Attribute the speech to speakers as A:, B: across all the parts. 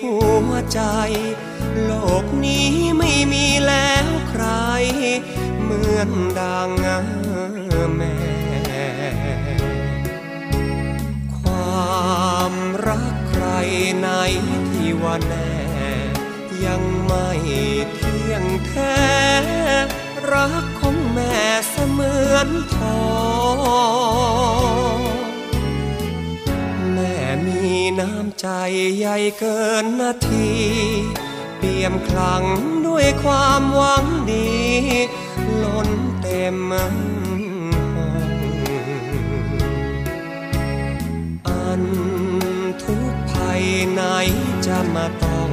A: หัวใจ โลกนี้ไม่มีแล้วใคร เหมือนดังแม่ ความรักใครในที่ว่าแน่ยังไม่เที่ยงแท้ รักของแม่เสมือนทอง น้ำใจใหญ่เกินนาที เปี่ยมคลั่งด้วยความหวังดี ล้นเต็มห้องอันทุกภัยไหนจะมาต้อง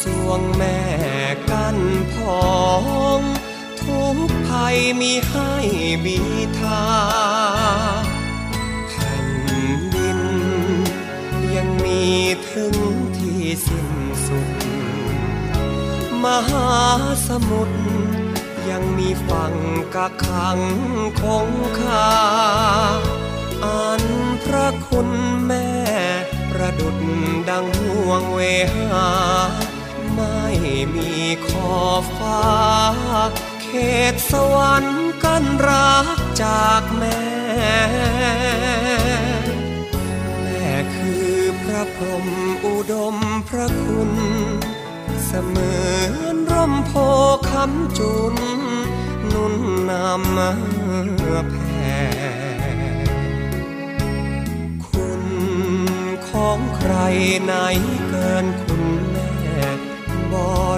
A: สวงแม่กั้นพอง ทุกภัยมีให้บีทา ถึงที่สิ้นสุด มหาสมุทรยังมีฝั่งกักขังคงคาอันพระคุณแม่ประดุดดังห่วงเวหา ไม่มีขอบฟ้า เขตสวรรค์กันรักจากแม่ ระพรมอุดมพระคุณ เสมือนร่มโพคำจุน นุ่นนำมาแผ่คุณของใครไหนเกินคุณแม่บ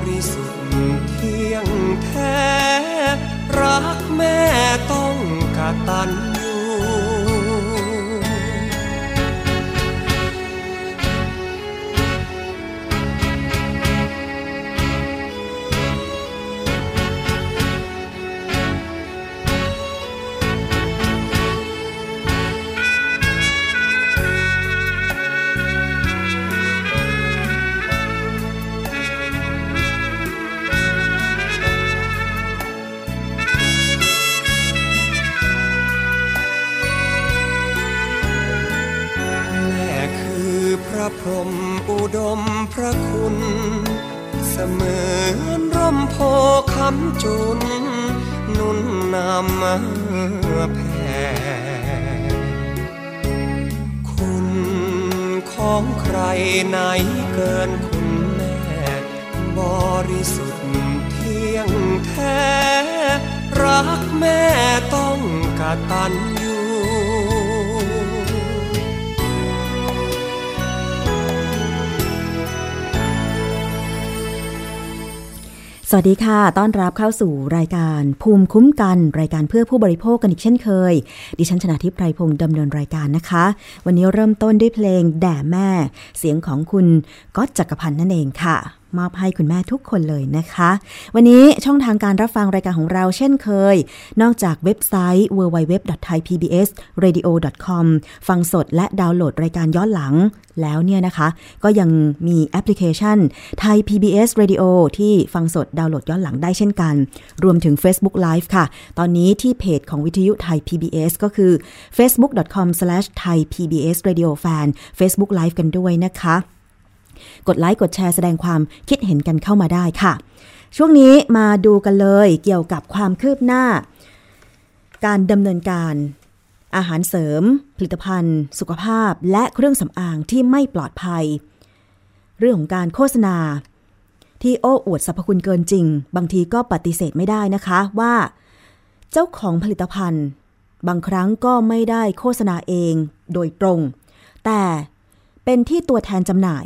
A: ริสุทธิ์เที่ยงแท้ รักแม่ต้องกตัญญู ของใครไหนเกินคุณแม่ บริสุทธิ์เที่ยงแท้ รักแม่ต้องกตัญ
B: วัสดีค่ะ ต้อนรับเข้าสู่รายการภูมิคุ้มกัน รายการเพื่อผู้บริโภคกันอีกเช่นเคย ดิฉันชนะทิพไพรพงศ์ดำเนินรายการนะคะ วันนี้เริ่มต้นด้วยเพลงแด่แม่ เสียงของคุณก๊อตจักรพันธ์นั่นเองค่ะ มอบให้คุณแม่ทุกคนเลยนะคะ วันนี้ช่องทางการรับฟังรายการของเราเช่นเคย นอกจากเว็บไซต์ www.thaipbsradio.com ฟังสดและดาวน์โหลดรายการย้อนหลังแล้วเนี่ยนะคะ ก็ยังมีแอปพลิเคชัน Thai PBS Radio ที่ฟังสดดาวน์โหลดย้อนหลังได้เช่นกัน รวมถึง Facebook Live ค่ะ ตอนนี้ที่เพจของวิทยุไทย PBS ก็คือ facebook.com/thaipbsradiofan Facebook Live กันด้วยนะคะ กดไลค์กดแชร์แสดงความคิดเห็นกันเข้ามาได้ค่ะ ช่วงนี้มาดูกันเลยเกี่ยวกับความคืบหน้า การดำเนินการอาหารเสริม ผลิตภัณฑ์ สุขภาพ และเครื่องสำอางที่ไม่ปลอดภัย เรื่องของการโฆษณา ที่โอ้อวดสรรพคุณเกินจริง บางทีก็ปฏิเสธไม่ได้นะคะว่า เจ้าของผลิตภัณฑ์ บางครั้งก็ไม่ได้โฆษณาเองโดยตรง แต่เป็นที่ตัวแทนจำหน่าย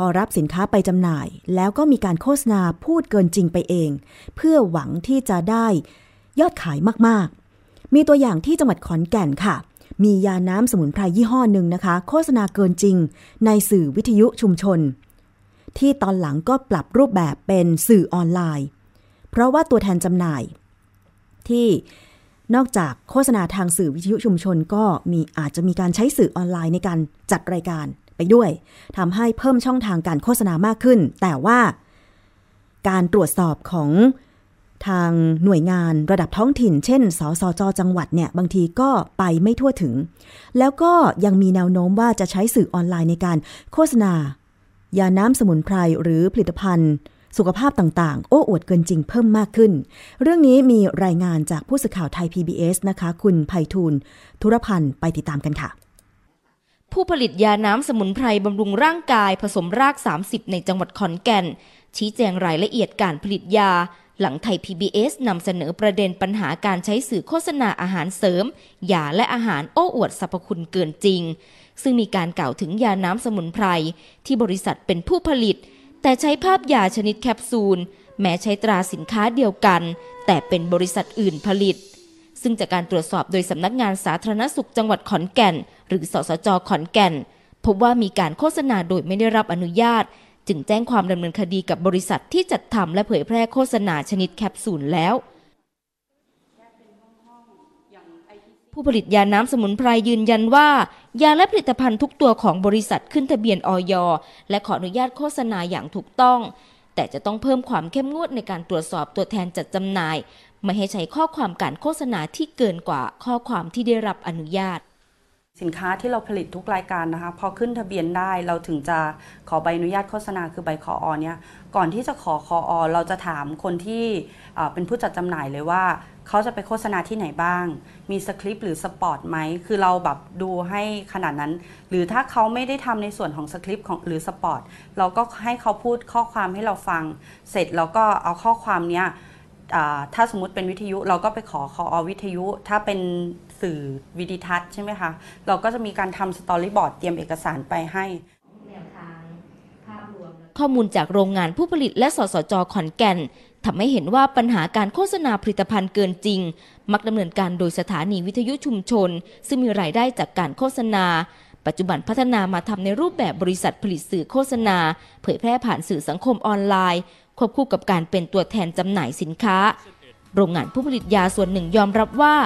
B: พอรับสินค้าไปจำหน่าย แล้วก็มีการโฆษณาพูดเกินจริงไปเอง เพื่อหวังที่จะได้ยอดขายมากๆ มีตัวอย่างที่จังหวัดขอนแก่นค่ะ มียาน้ำสมุนไพรยี่ห้อหนึ่งนะคะ โฆษณาเกินจริง ในสื่อวิทยุชุมชน ที่ตอนหลังก็ปรับรูปแบบเป็นสื่อออนไลน์ เพราะว่าตัวแทนจำหน่าย ที่นอกจากโฆษณาทางสื่อวิทยุชุมชน ก็มีอาจจะมีการใช้สื่อออนไลน์ในการจัดรายการ ไปด้วยทำให้เพิ่มช่องทางการโฆษณามากขึ้น แต่ว่าการตรวจสอบของทางหน่วยงานระดับท้องถิ่น เช่น สสจ จังหวัดเนี่ยบางทีก็ไปไม่ทั่วถึง แล้วก็ยังมีแนวโน้มว่าจะใช้สื่อออนไลน์ในการโฆษณา ยาน้ำสมุนไพรหรือผลิตภัณฑ์สุขภาพต่างๆ โอ้อวดเกินจริงเพิ่มมากขึ้น เรื่องนี้มีรายงานจากผู้สื่อข่าวไทย PBS นะคะ คุณไพฑูรย์ธุรพันธ์ไปติดตามกันค่ะ
C: ผู้ผลิตยาน้ำสมุนไพรบำรุงร่างกายผสมราก 30 ในจังหวัดขอนแก่น ชี้แจงรายละเอียดการผลิตยา หลังไทย PBS นำเสนอประเด็นปัญหาการใช้สื่อโฆษณาอาหารเสริมยาและอาหารโอ้อวดสรรพคุณเกินจริง ซึ่งมีการกล่าวถึงยาน้ำสมุนไพรที่บริษัทเป็นผู้ผลิต แต่ใช้ภาพยาชนิดแคปซูล แม้ใช้ตราสินค้าเดียวกัน แต่เป็นบริษัทอื่นผลิต ซึ่งจากการตรวจสอบโดยสำนักงานสาธารณสุขจังหวัดขอนแก่น หรือสสจขอนแก่น พบว่ามีการโฆษณาโดยไม่ได้รับอนุญาต จึงแจ้งความดำเนินคดีกับบริษัทที่จัดทำและเผยแพร่โฆษณาชนิดแคปซูลแล้วผู้ผลิตยาน้ำสมุนไพรยืนยันว่า ยาและผลิตภัณฑ์ทุกตัวของบริษัทขึ้นทะเบียนออยและขออนุญาตโฆษณาอย่างถูกต้อง แต่จะต้องเพิ่มความเข้มงวดในการตรวจสอบตัวแทนจัดจำหน่าย ไม่ให้ใช้ข้อความการโฆษณาที่เกินกว่าข้อความที่ได้รับอนุญาต
D: สินค้าที่เราผลิตทุกรายการนะคะ พอขึ้นทะเบียนได้เราถึงจะขอใบอนุญาตโฆษณาคือใบคออเนี่ยก่อนที่จะขอคออเราจะถามคนที่เป็นผู้จัดจำหน่ายเลยว่า เขาจะไปโฆษณาที่ไหนบ้าง มีสคริปต์หรือสปอตไหมคือเราแบบดูให้ขนาดนั้น หรือถ้าเขาไม่ได้ทำในส่วนของสคริปต์ของหรือสปอตเราก็ให้เขาพูดข้อความให้เราฟัง เสร็จเราก็เอาข้อความเนี้ย ถ้าสมมติเป็นวิทยุเราก็ไปขอคอวิทยุ ถ้าเป็นสื่อวิดิทัศน์ใช่ไหมคะ เราก็จะมีการทำสตอรี่บอร์ดเตรียมเอกสารไปให้
C: ข้อมูลจากโรงงานผู้ผลิตและสสจขอนแก่นทำให้เห็นว่าปัญหาการโฆษณาผลิตภัณฑ์เกินจริง มักดำเนินการโดยสถานีวิทยุชุมชน ซึ่งมีรายได้จากการโฆษณา ปัจจุบันพัฒนามาทำในรูปแบบบริษัทผลิตสื่อโฆษณา เผยแพร่ผ่านสื่อสังคมออนไลน์ ควบคู่กับการเป็นตัวแทนจำหน่ายสินค้า โรงงานผู้ผลิตยาส่วนหนึ่งยอมรับว่า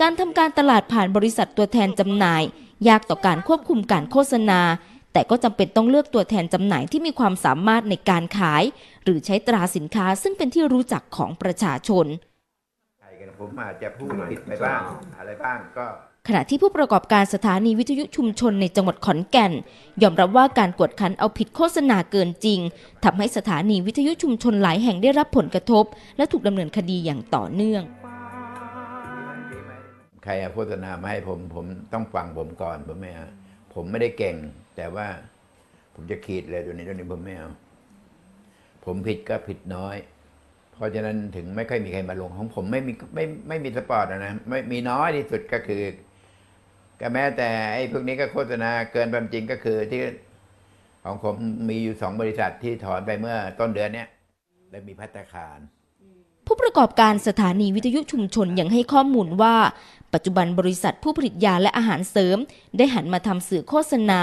C: การทำการตลาดผ่านบริษัทตัวแทนจำหน่าย ยากต่อการควบคุมการโฆษณา แต่ก็จำเป็นต้องเลือกตัวแทนจำหน่ายที่มีความสามารถในการขาย หรือใช้ตราสินค้าซึ่งเป็นที่รู้จักของประชาชน
E: ใช่กันผมอาจจะพูดผิดไปบ้างอะไรบ้างก็
C: ขณะที่ผู้ประกอบการสถานีวิทยุชุมชนในจังหวัดขอนแก่น ยอมรับว่าการกวดขันเอาผิดโฆษณาเกินจริงทำให้สถานีวิทยุชุมชนหลายแห่งได้รับผลกระทบ และถูกดำเนินคดีอย่างต่อเนื่อง
E: ใครเอาโฆษณามาให้ผมผมต้องฟังผมก่อนผมไม่เอาผมไม่ได้เก่ง แต่ว่าผมจะขีดเลยตัวนี้ตัวนี้ผมไม่เอาผมผิดก็ผิดน้อย เพราะฉะนั้นถึงไม่ค่อยมีใครมาลงของผมไม่มีไม่ไม่มีสปอร์ตอะนะไม่มีน้อยที่สุดก็คือ ก็แม้แต่ไอ้พวกนี้ก็โฆษณาเกินความจริงก็คือที่ของผมมีอยู่สองบริษัทที่ถอนไปเมื่อต้นเดือนเนี้ยและมีพัตตาคาร
C: ผู้ประกอบการสถานีวิทยุชุมชนยังให้ข้อมูลว่า ปัจจุบันบริษัทผู้ผลิตยาและอาหารเสริม ได้หันมาทำสื่อโฆษณา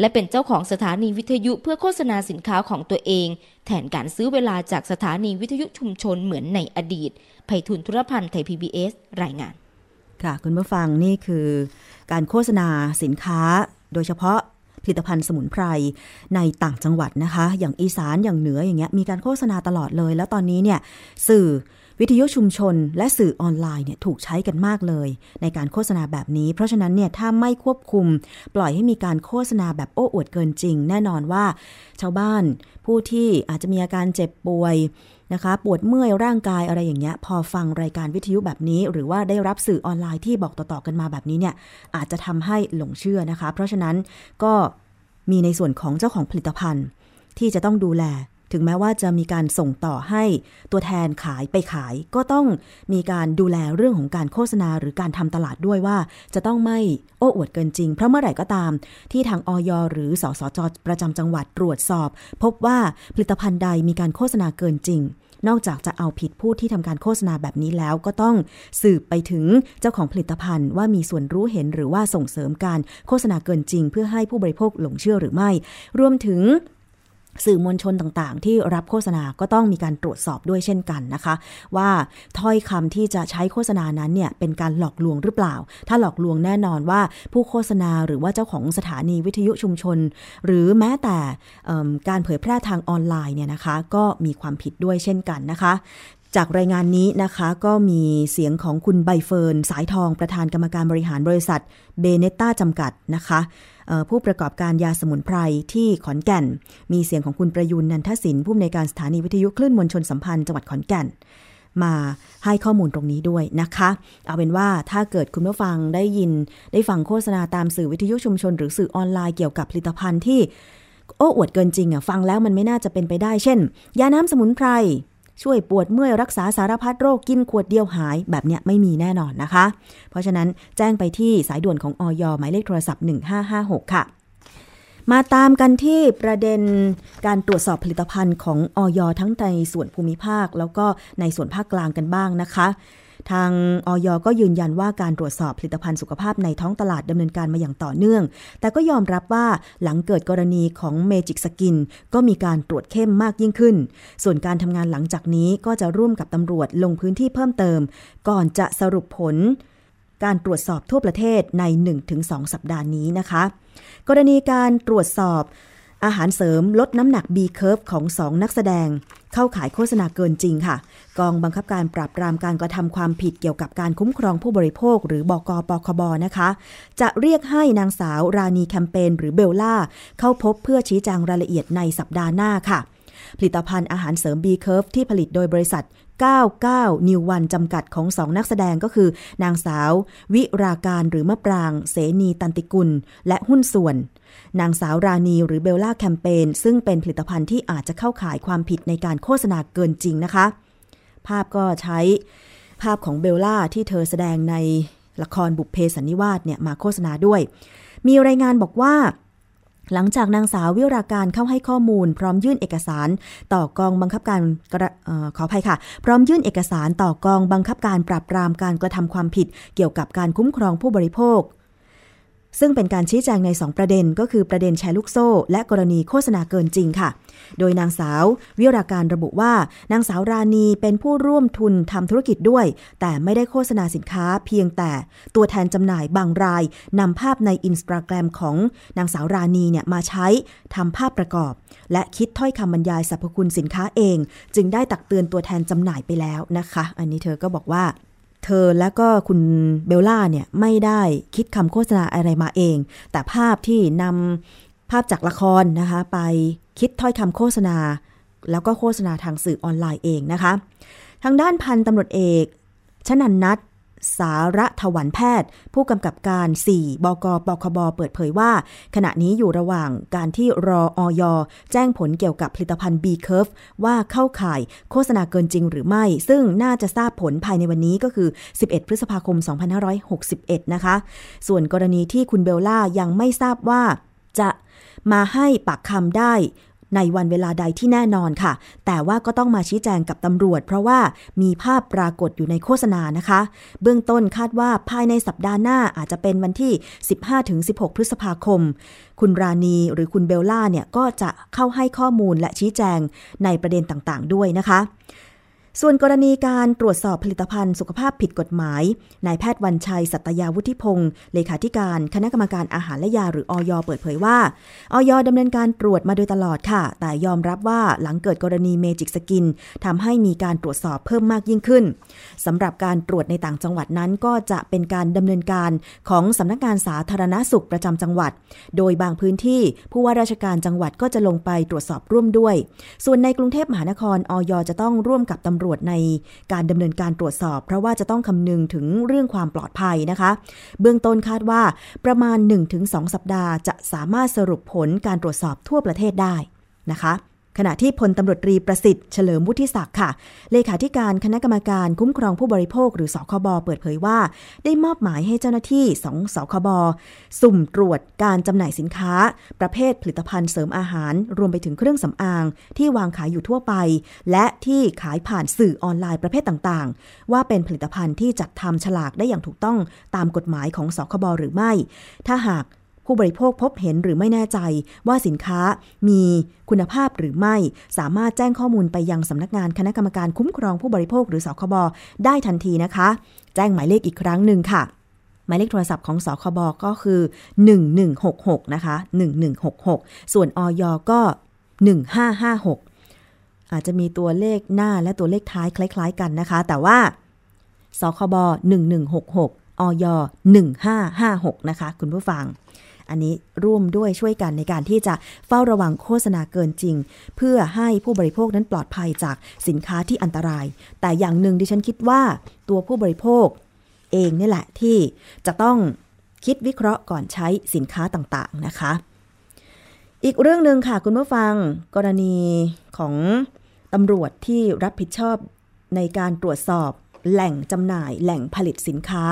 C: และเป็นเจ้าของสถานีวิทยุเพื่อโฆษณาสินค้าของตัวเอง แทนการซื้อเวลาจากสถานีวิทยุชุมชนเหมือนในอดีตไพฑูรย์ธุรพันธ์ไทย PBS รายงาน
B: ค่ะ คุณผู้ฟังนี่คือการโฆษณาสินค้าโดยเฉพาะผลิตภัณฑ์สมุนไพรในต่างจังหวัดนะคะ อย่างอีสานอย่างเหนืออย่างเงี้ยมีการโฆษณาตลอดเลย แล้วตอนนี้เนี่ยสื่อวิทยุชุมชน และสื่อออนไลน์เนี่ยถูกใช้กันมากเลย ในการโฆษณาแบบนี้ เพราะฉะนั้นเนี่ยถ้าไม่ควบคุม ปล่อยให้มีการโฆษณาแบบโอ้อวดเกินจริง แน่นอนว่า ชาวบ้านผู้ที่อาจจะมีอาการเจ็บป่วย นะคะ ปวดเมื่อยร่างกายอะไรอย่างเงี้ย พอฟังรายการวิทยุแบบนี้ หรือว่าได้รับสื่อออนไลน์ที่บอกต่อๆกันมาแบบนี้เนี่ย อาจจะทำให้หลงเชื่อนะคะ เพราะฉะนั้นก็มีในส่วนของเจ้าของผลิตภัณฑ์ที่จะต้องดูแล ถึงแม้ว่าจะมีการส่งต่อให้ตัวแทนขายไปขาย ก็ต้องมีการดูแลเรื่องของการโฆษณาหรือการทำตลาดด้วยว่า จะต้องไม่โอ้อวดเกินจริง เพราะเมื่อไหร่ก็ตาม ที่ทางออย หรือสสจประจำจังหวัดตรวจสอบ พบว่าผลิตภัณฑ์ใดมีการโฆษณาเกินจริง นอกจากจะเอาผิดผู้ที่ทำการโฆษณาแบบนี้แล้วก็ต้องสืบไปถึงเจ้าของผลิตภัณฑ์ว่ามีส่วนรู้เห็นหรือว่าส่งเสริมการโฆษณาเกินจริง เพื่อให้ผู้บริโภคหลงเชื่อหรือไม่ รวมถึง สื่อมวลชนต่างๆ ที่รับโฆษณาก็ต้องมีการตรวจสอบด้วยเช่นกันนะคะ ว่าถ้อยคำที่จะใช้โฆษณานั้นเนี่ยเป็นการหลอกลวงหรือเปล่า ถ้าหลอกลวงแน่นอนว่าผู้โฆษณาหรือว่าเจ้าของสถานีวิทยุชุมชน หรือแม้แต่การเผยแพร่ทางออนไลน์เนี่ยนะคะ ก็มีความผิดด้วยเช่นกันนะคะ จากรายงานนี้นะคะก็มีเสียงของคุณใบเฟิร์น สายทองประธานกรรมการบริหารบริษัทเบเนต้าจำกัดนะคะผู้ประกอบการยาสมุนไพรที่ขอนแก่น มีเสียงของคุณประยุนนันทศินผู้อำนวยการสถานีวิทยุคลื่นมวลชนสัมพันธ์จังหวัดขอนแก่น มาให้ข้อมูลตรงนี้ด้วยนะคะ เอาเป็นว่าถ้าเกิดคุณผู้ฟังได้ยินได้ฟังโฆษณาตามสื่อวิทยุชุมชน หรือสื่อออนไลน์เกี่ยวกับผลิตภัณฑ์ที่โอ้อวดเกินจริงอะฟังแล้วมันไม่น่าจะเป็นไปได้ เช่น ยาน้ำสมุนไพร ช่วยปวดเมื่อยรักษาสารพัดโรคกินขวดเดียวหายแบบเนี้ยไม่มีแน่นอนนะคะ เพราะฉะนั้นแจ้งไปที่สายด่วนของออยหมายเลขโทรศัพท์ 1556 ค่ะ มาตามกันที่ประเด็นการตรวจสอบผลิตภัณฑ์ของออยทั้งในส่วนภูมิภาค แล้วก็ในส่วนภาคกลางกันบ้างนะคะ ทางออยก็ยืนยันว่าการตรวจสอบผลิตภัณฑ์สุขภาพในท้องตลาดดำเนินการมาอย่างต่อเนื่อง แต่ก็ยอมรับว่าหลังเกิดกรณีของเมจิกสกิน ก็มีการตรวจเข้มมากยิ่งขึ้น ส่วนการทำงานหลังจากนี้ก็จะร่วมกับตำรวจลงพื้นที่เพิ่มเติม ก่อนจะสรุปผล การตรวจสอบทั่วประเทศใน 1-2 สัปดาห์นี้นะคะ กรณีการตรวจสอบ อาหารเสริมลดน้ำหนัก B curve ของสองนักแสดง เข้าขายโฆษณาเกินจริงค่ะ กองบังคับการปราบปรามการกระทำความผิดเกี่ยวกับการคุ้มครองผู้บริโภค หรือบกปคบนะคะ จะเรียกให้นางสาวราณีแคมเปญหรือเบลล่า เข้าพบเพื่อชี้แจงรายละเอียดในสัปดาห์หน้าค่ะผลิตภัณฑ์อาหารเสริม B Curve ที่ผลิตโดยบริษัท 99 นิววันจำกัดของสองนักแสดงก็คือ นางสาว วิราการหรือมะปราง เสนีตันติกุล และหุ้นส่วน นางสาวราณีหรือเบลล่าแคมเปญซึ่งเป็นผลิตภัณฑ์ที่อาจจะเข้าข่ายความผิดในการโฆษณาเกินจริงนะคะ ภาพก็ใช้ภาพของเบลล่าที่เธอแสดงในละครบุพเพสันนิวาสเนี่ยมาโฆษณาด้วย มีรายงานบอกว่า หลังจากนางสาววิราการเข้าให้ข้อมูล พร้อมยื่นเอกสารต่อกองบังคับการออขออภัยค่ะ พร้อมยื่นเอกสารต่อกองบังคับการปราบปรามการกระทำความผิด เกี่ยวกับการคุ้มครองผู้บริโภค ซึ่งเป็นการชี้แจงใน 2 ประเด็นก็คือประเด็นแชร์ลูกโซ่ และกรณีโฆษณาเกินจริงค่ะ โดยนางสาว วิราการระบุว่า นางสาวราณีเป็นผู้ร่วมทุนทำธุรกิจด้วย แต่ไม่ได้โฆษณาสินค้าเพียงแต่ตัวแทนจำหน่ายบางรายนำภาพในอินสตาแกรมของนางสาวราณีเนี่ยมาใช้ทำภาพประกอบ และคิดถ้อยคำบรรยายสรรพคุณสินค้าเอง จึงได้ตักเตือนตัวแทนจำหน่ายไปแล้วนะคะ อันนี้เธอก็บอกว่า เธอและก็คุณเบลล่าเนี่ยไม่ได้คิดคำโฆษณาอะไรมาเอง แต่ภาพที่นำภาพจากละครนะคะ ไปคิดถ้อยคำโฆษณา แล้วก็โฆษณาทางสื่อออนไลน์เองนะคะ ทางด้านพันตำรวจเอกชนันนัท สารถวันแพทย์ ผู้กำกับการ 4 บกปคบ เปิดเผยว่า ขณะนี้อยู่ระหว่างการที่รออยแจ้งผลเกี่ยวกับผลิตภัณฑ์ B Curve ว่าเข้าข่ายโฆษณาเกินจริงหรือไม่ ซึ่งน่าจะทราบผลภายในวันนี้ก็คือ 11 พฤษภาคม 2561 นะคะ ส่วนกรณีที่คุณเบลล่ายังไม่ทราบว่าจะมาให้ปากคำได้ ในวันเวลาใดที่แน่นอนค่ะ แต่ว่าก็ต้องมาชี้แจงกับตำรวจ เพราะว่ามีภาพปรากฏอยู่ในโฆษณานะคะ เบื้องต้นคาดว่าภายในสัปดาห์หน้าอาจจะเป็นวันที่ 15-16 พฤษภาคม คุณราณีหรือคุณเบลล่าเนี่ยก็จะเข้าให้ข้อมูลและชี้แจงในประเด็นต่างๆ ด้วยนะคะ ส่วนกรณีการตรวจสอบผลิตภัณฑ์สุขภาพผิดกฎหมาย นายแพทย์วันชัย สัตยาวุฒิพงศ์เลขาธิการคณะกรรมการอาหารและยาหรืออยเปิดเผยว่าอยดำเนินการตรวจมาโดยตลอดค่ะ แต่ยอมรับว่าหลังเกิดกรณีเมจิกสกินทำให้มีการตรวจสอบเพิ่มมากยิ่งขึ้นสำหรับการตรวจในต่างจังหวัดนั้นก็จะเป็นการดำเนินการของสำนักงานสาธารณสุขประจำจังหวัด โดยบางพื้นที่ผู้ว่าราชการจังหวัดก็จะลงไปตรวจสอบร่วมด้วย ส่วนในกรุงเทพมหานครอยจะต้องร่วมกับตำรวจในการดำเนินการตรวจสอบ เพราะว่าจะต้องคำนึงถึงเรื่องความปลอดภัยนะคะ เบื้องต้นคาดว่าประมาณ 1-2 สัปดาห์ จะสามารถสรุปผลการตรวจสอบทั่วประเทศได้นะคะ ขณะที่พลตำรวจตรีประสิทธิ์เฉลิมวุฒิศักดิ์ค่ะ เลขาธิการคณะกรรมการคุ้มครองผู้บริโภคหรือสคบเปิดเผยว่า ได้มอบหมายให้เจ้าหน้าที่สองสคบสุ่มตรวจการจำหน่ายสินค้า ประเภทผลิตภัณฑ์เสริมอาหาร รวมไปถึงเครื่องสำอาง ที่วางขายอยู่ทั่วไป และที่ขายผ่านสื่อออนไลน์ประเภทต่างๆ ว่าเป็นผลิตภัณฑ์ที่จัดทำฉลากได้อย่างถูกต้องตามกฎหมายของสคบหรือไม่ ถ้าหาก ผู้บริโภคพบเห็นหรือไม่แน่ใจว่าสินค้ามีคุณภาพหรือไม่ สามารถแจ้งข้อมูลไปยังสำนักงานคณะกรรมการคุ้มครองผู้บริโภคหรือสคบได้ทันทีนะคะ แจ้งหมายเลขอีกครั้งหนึ่งค่ะหมายเลขโทรศัพท์ของสคบก็คือ 1166 นะคะ 1166 ส่วนออยก็ 1556 อาจจะมีตัวเลขหน้าและตัวเลขท้ายคล้าย ๆ กันนะคะ แต่ว่าสคบ 1166ออย1556 นะคะ คุณผู้ฟัง อันนี้ร่วมด้วยช่วยกันในการที่จะเฝ้าระวังโฆษณาเกินจริง เพื่อให้ผู้บริโภคนั้นปลอดภัยจากสินค้าที่อันตราย แต่อย่างหนึ่งดิฉันคิดว่าตัวผู้บริโภค เองนี่แหละที่จะต้องคิดวิเคราะห์ก่อนใช้สินค้าต่างๆนะคะ อีกเรื่องหนึ่งค่ะคุณผู้ฟัง กรณีของตำรวจที่รับผิดชอบในการตรวจสอบแหล่งจำหน่ายแหล่งผลิตสินค้า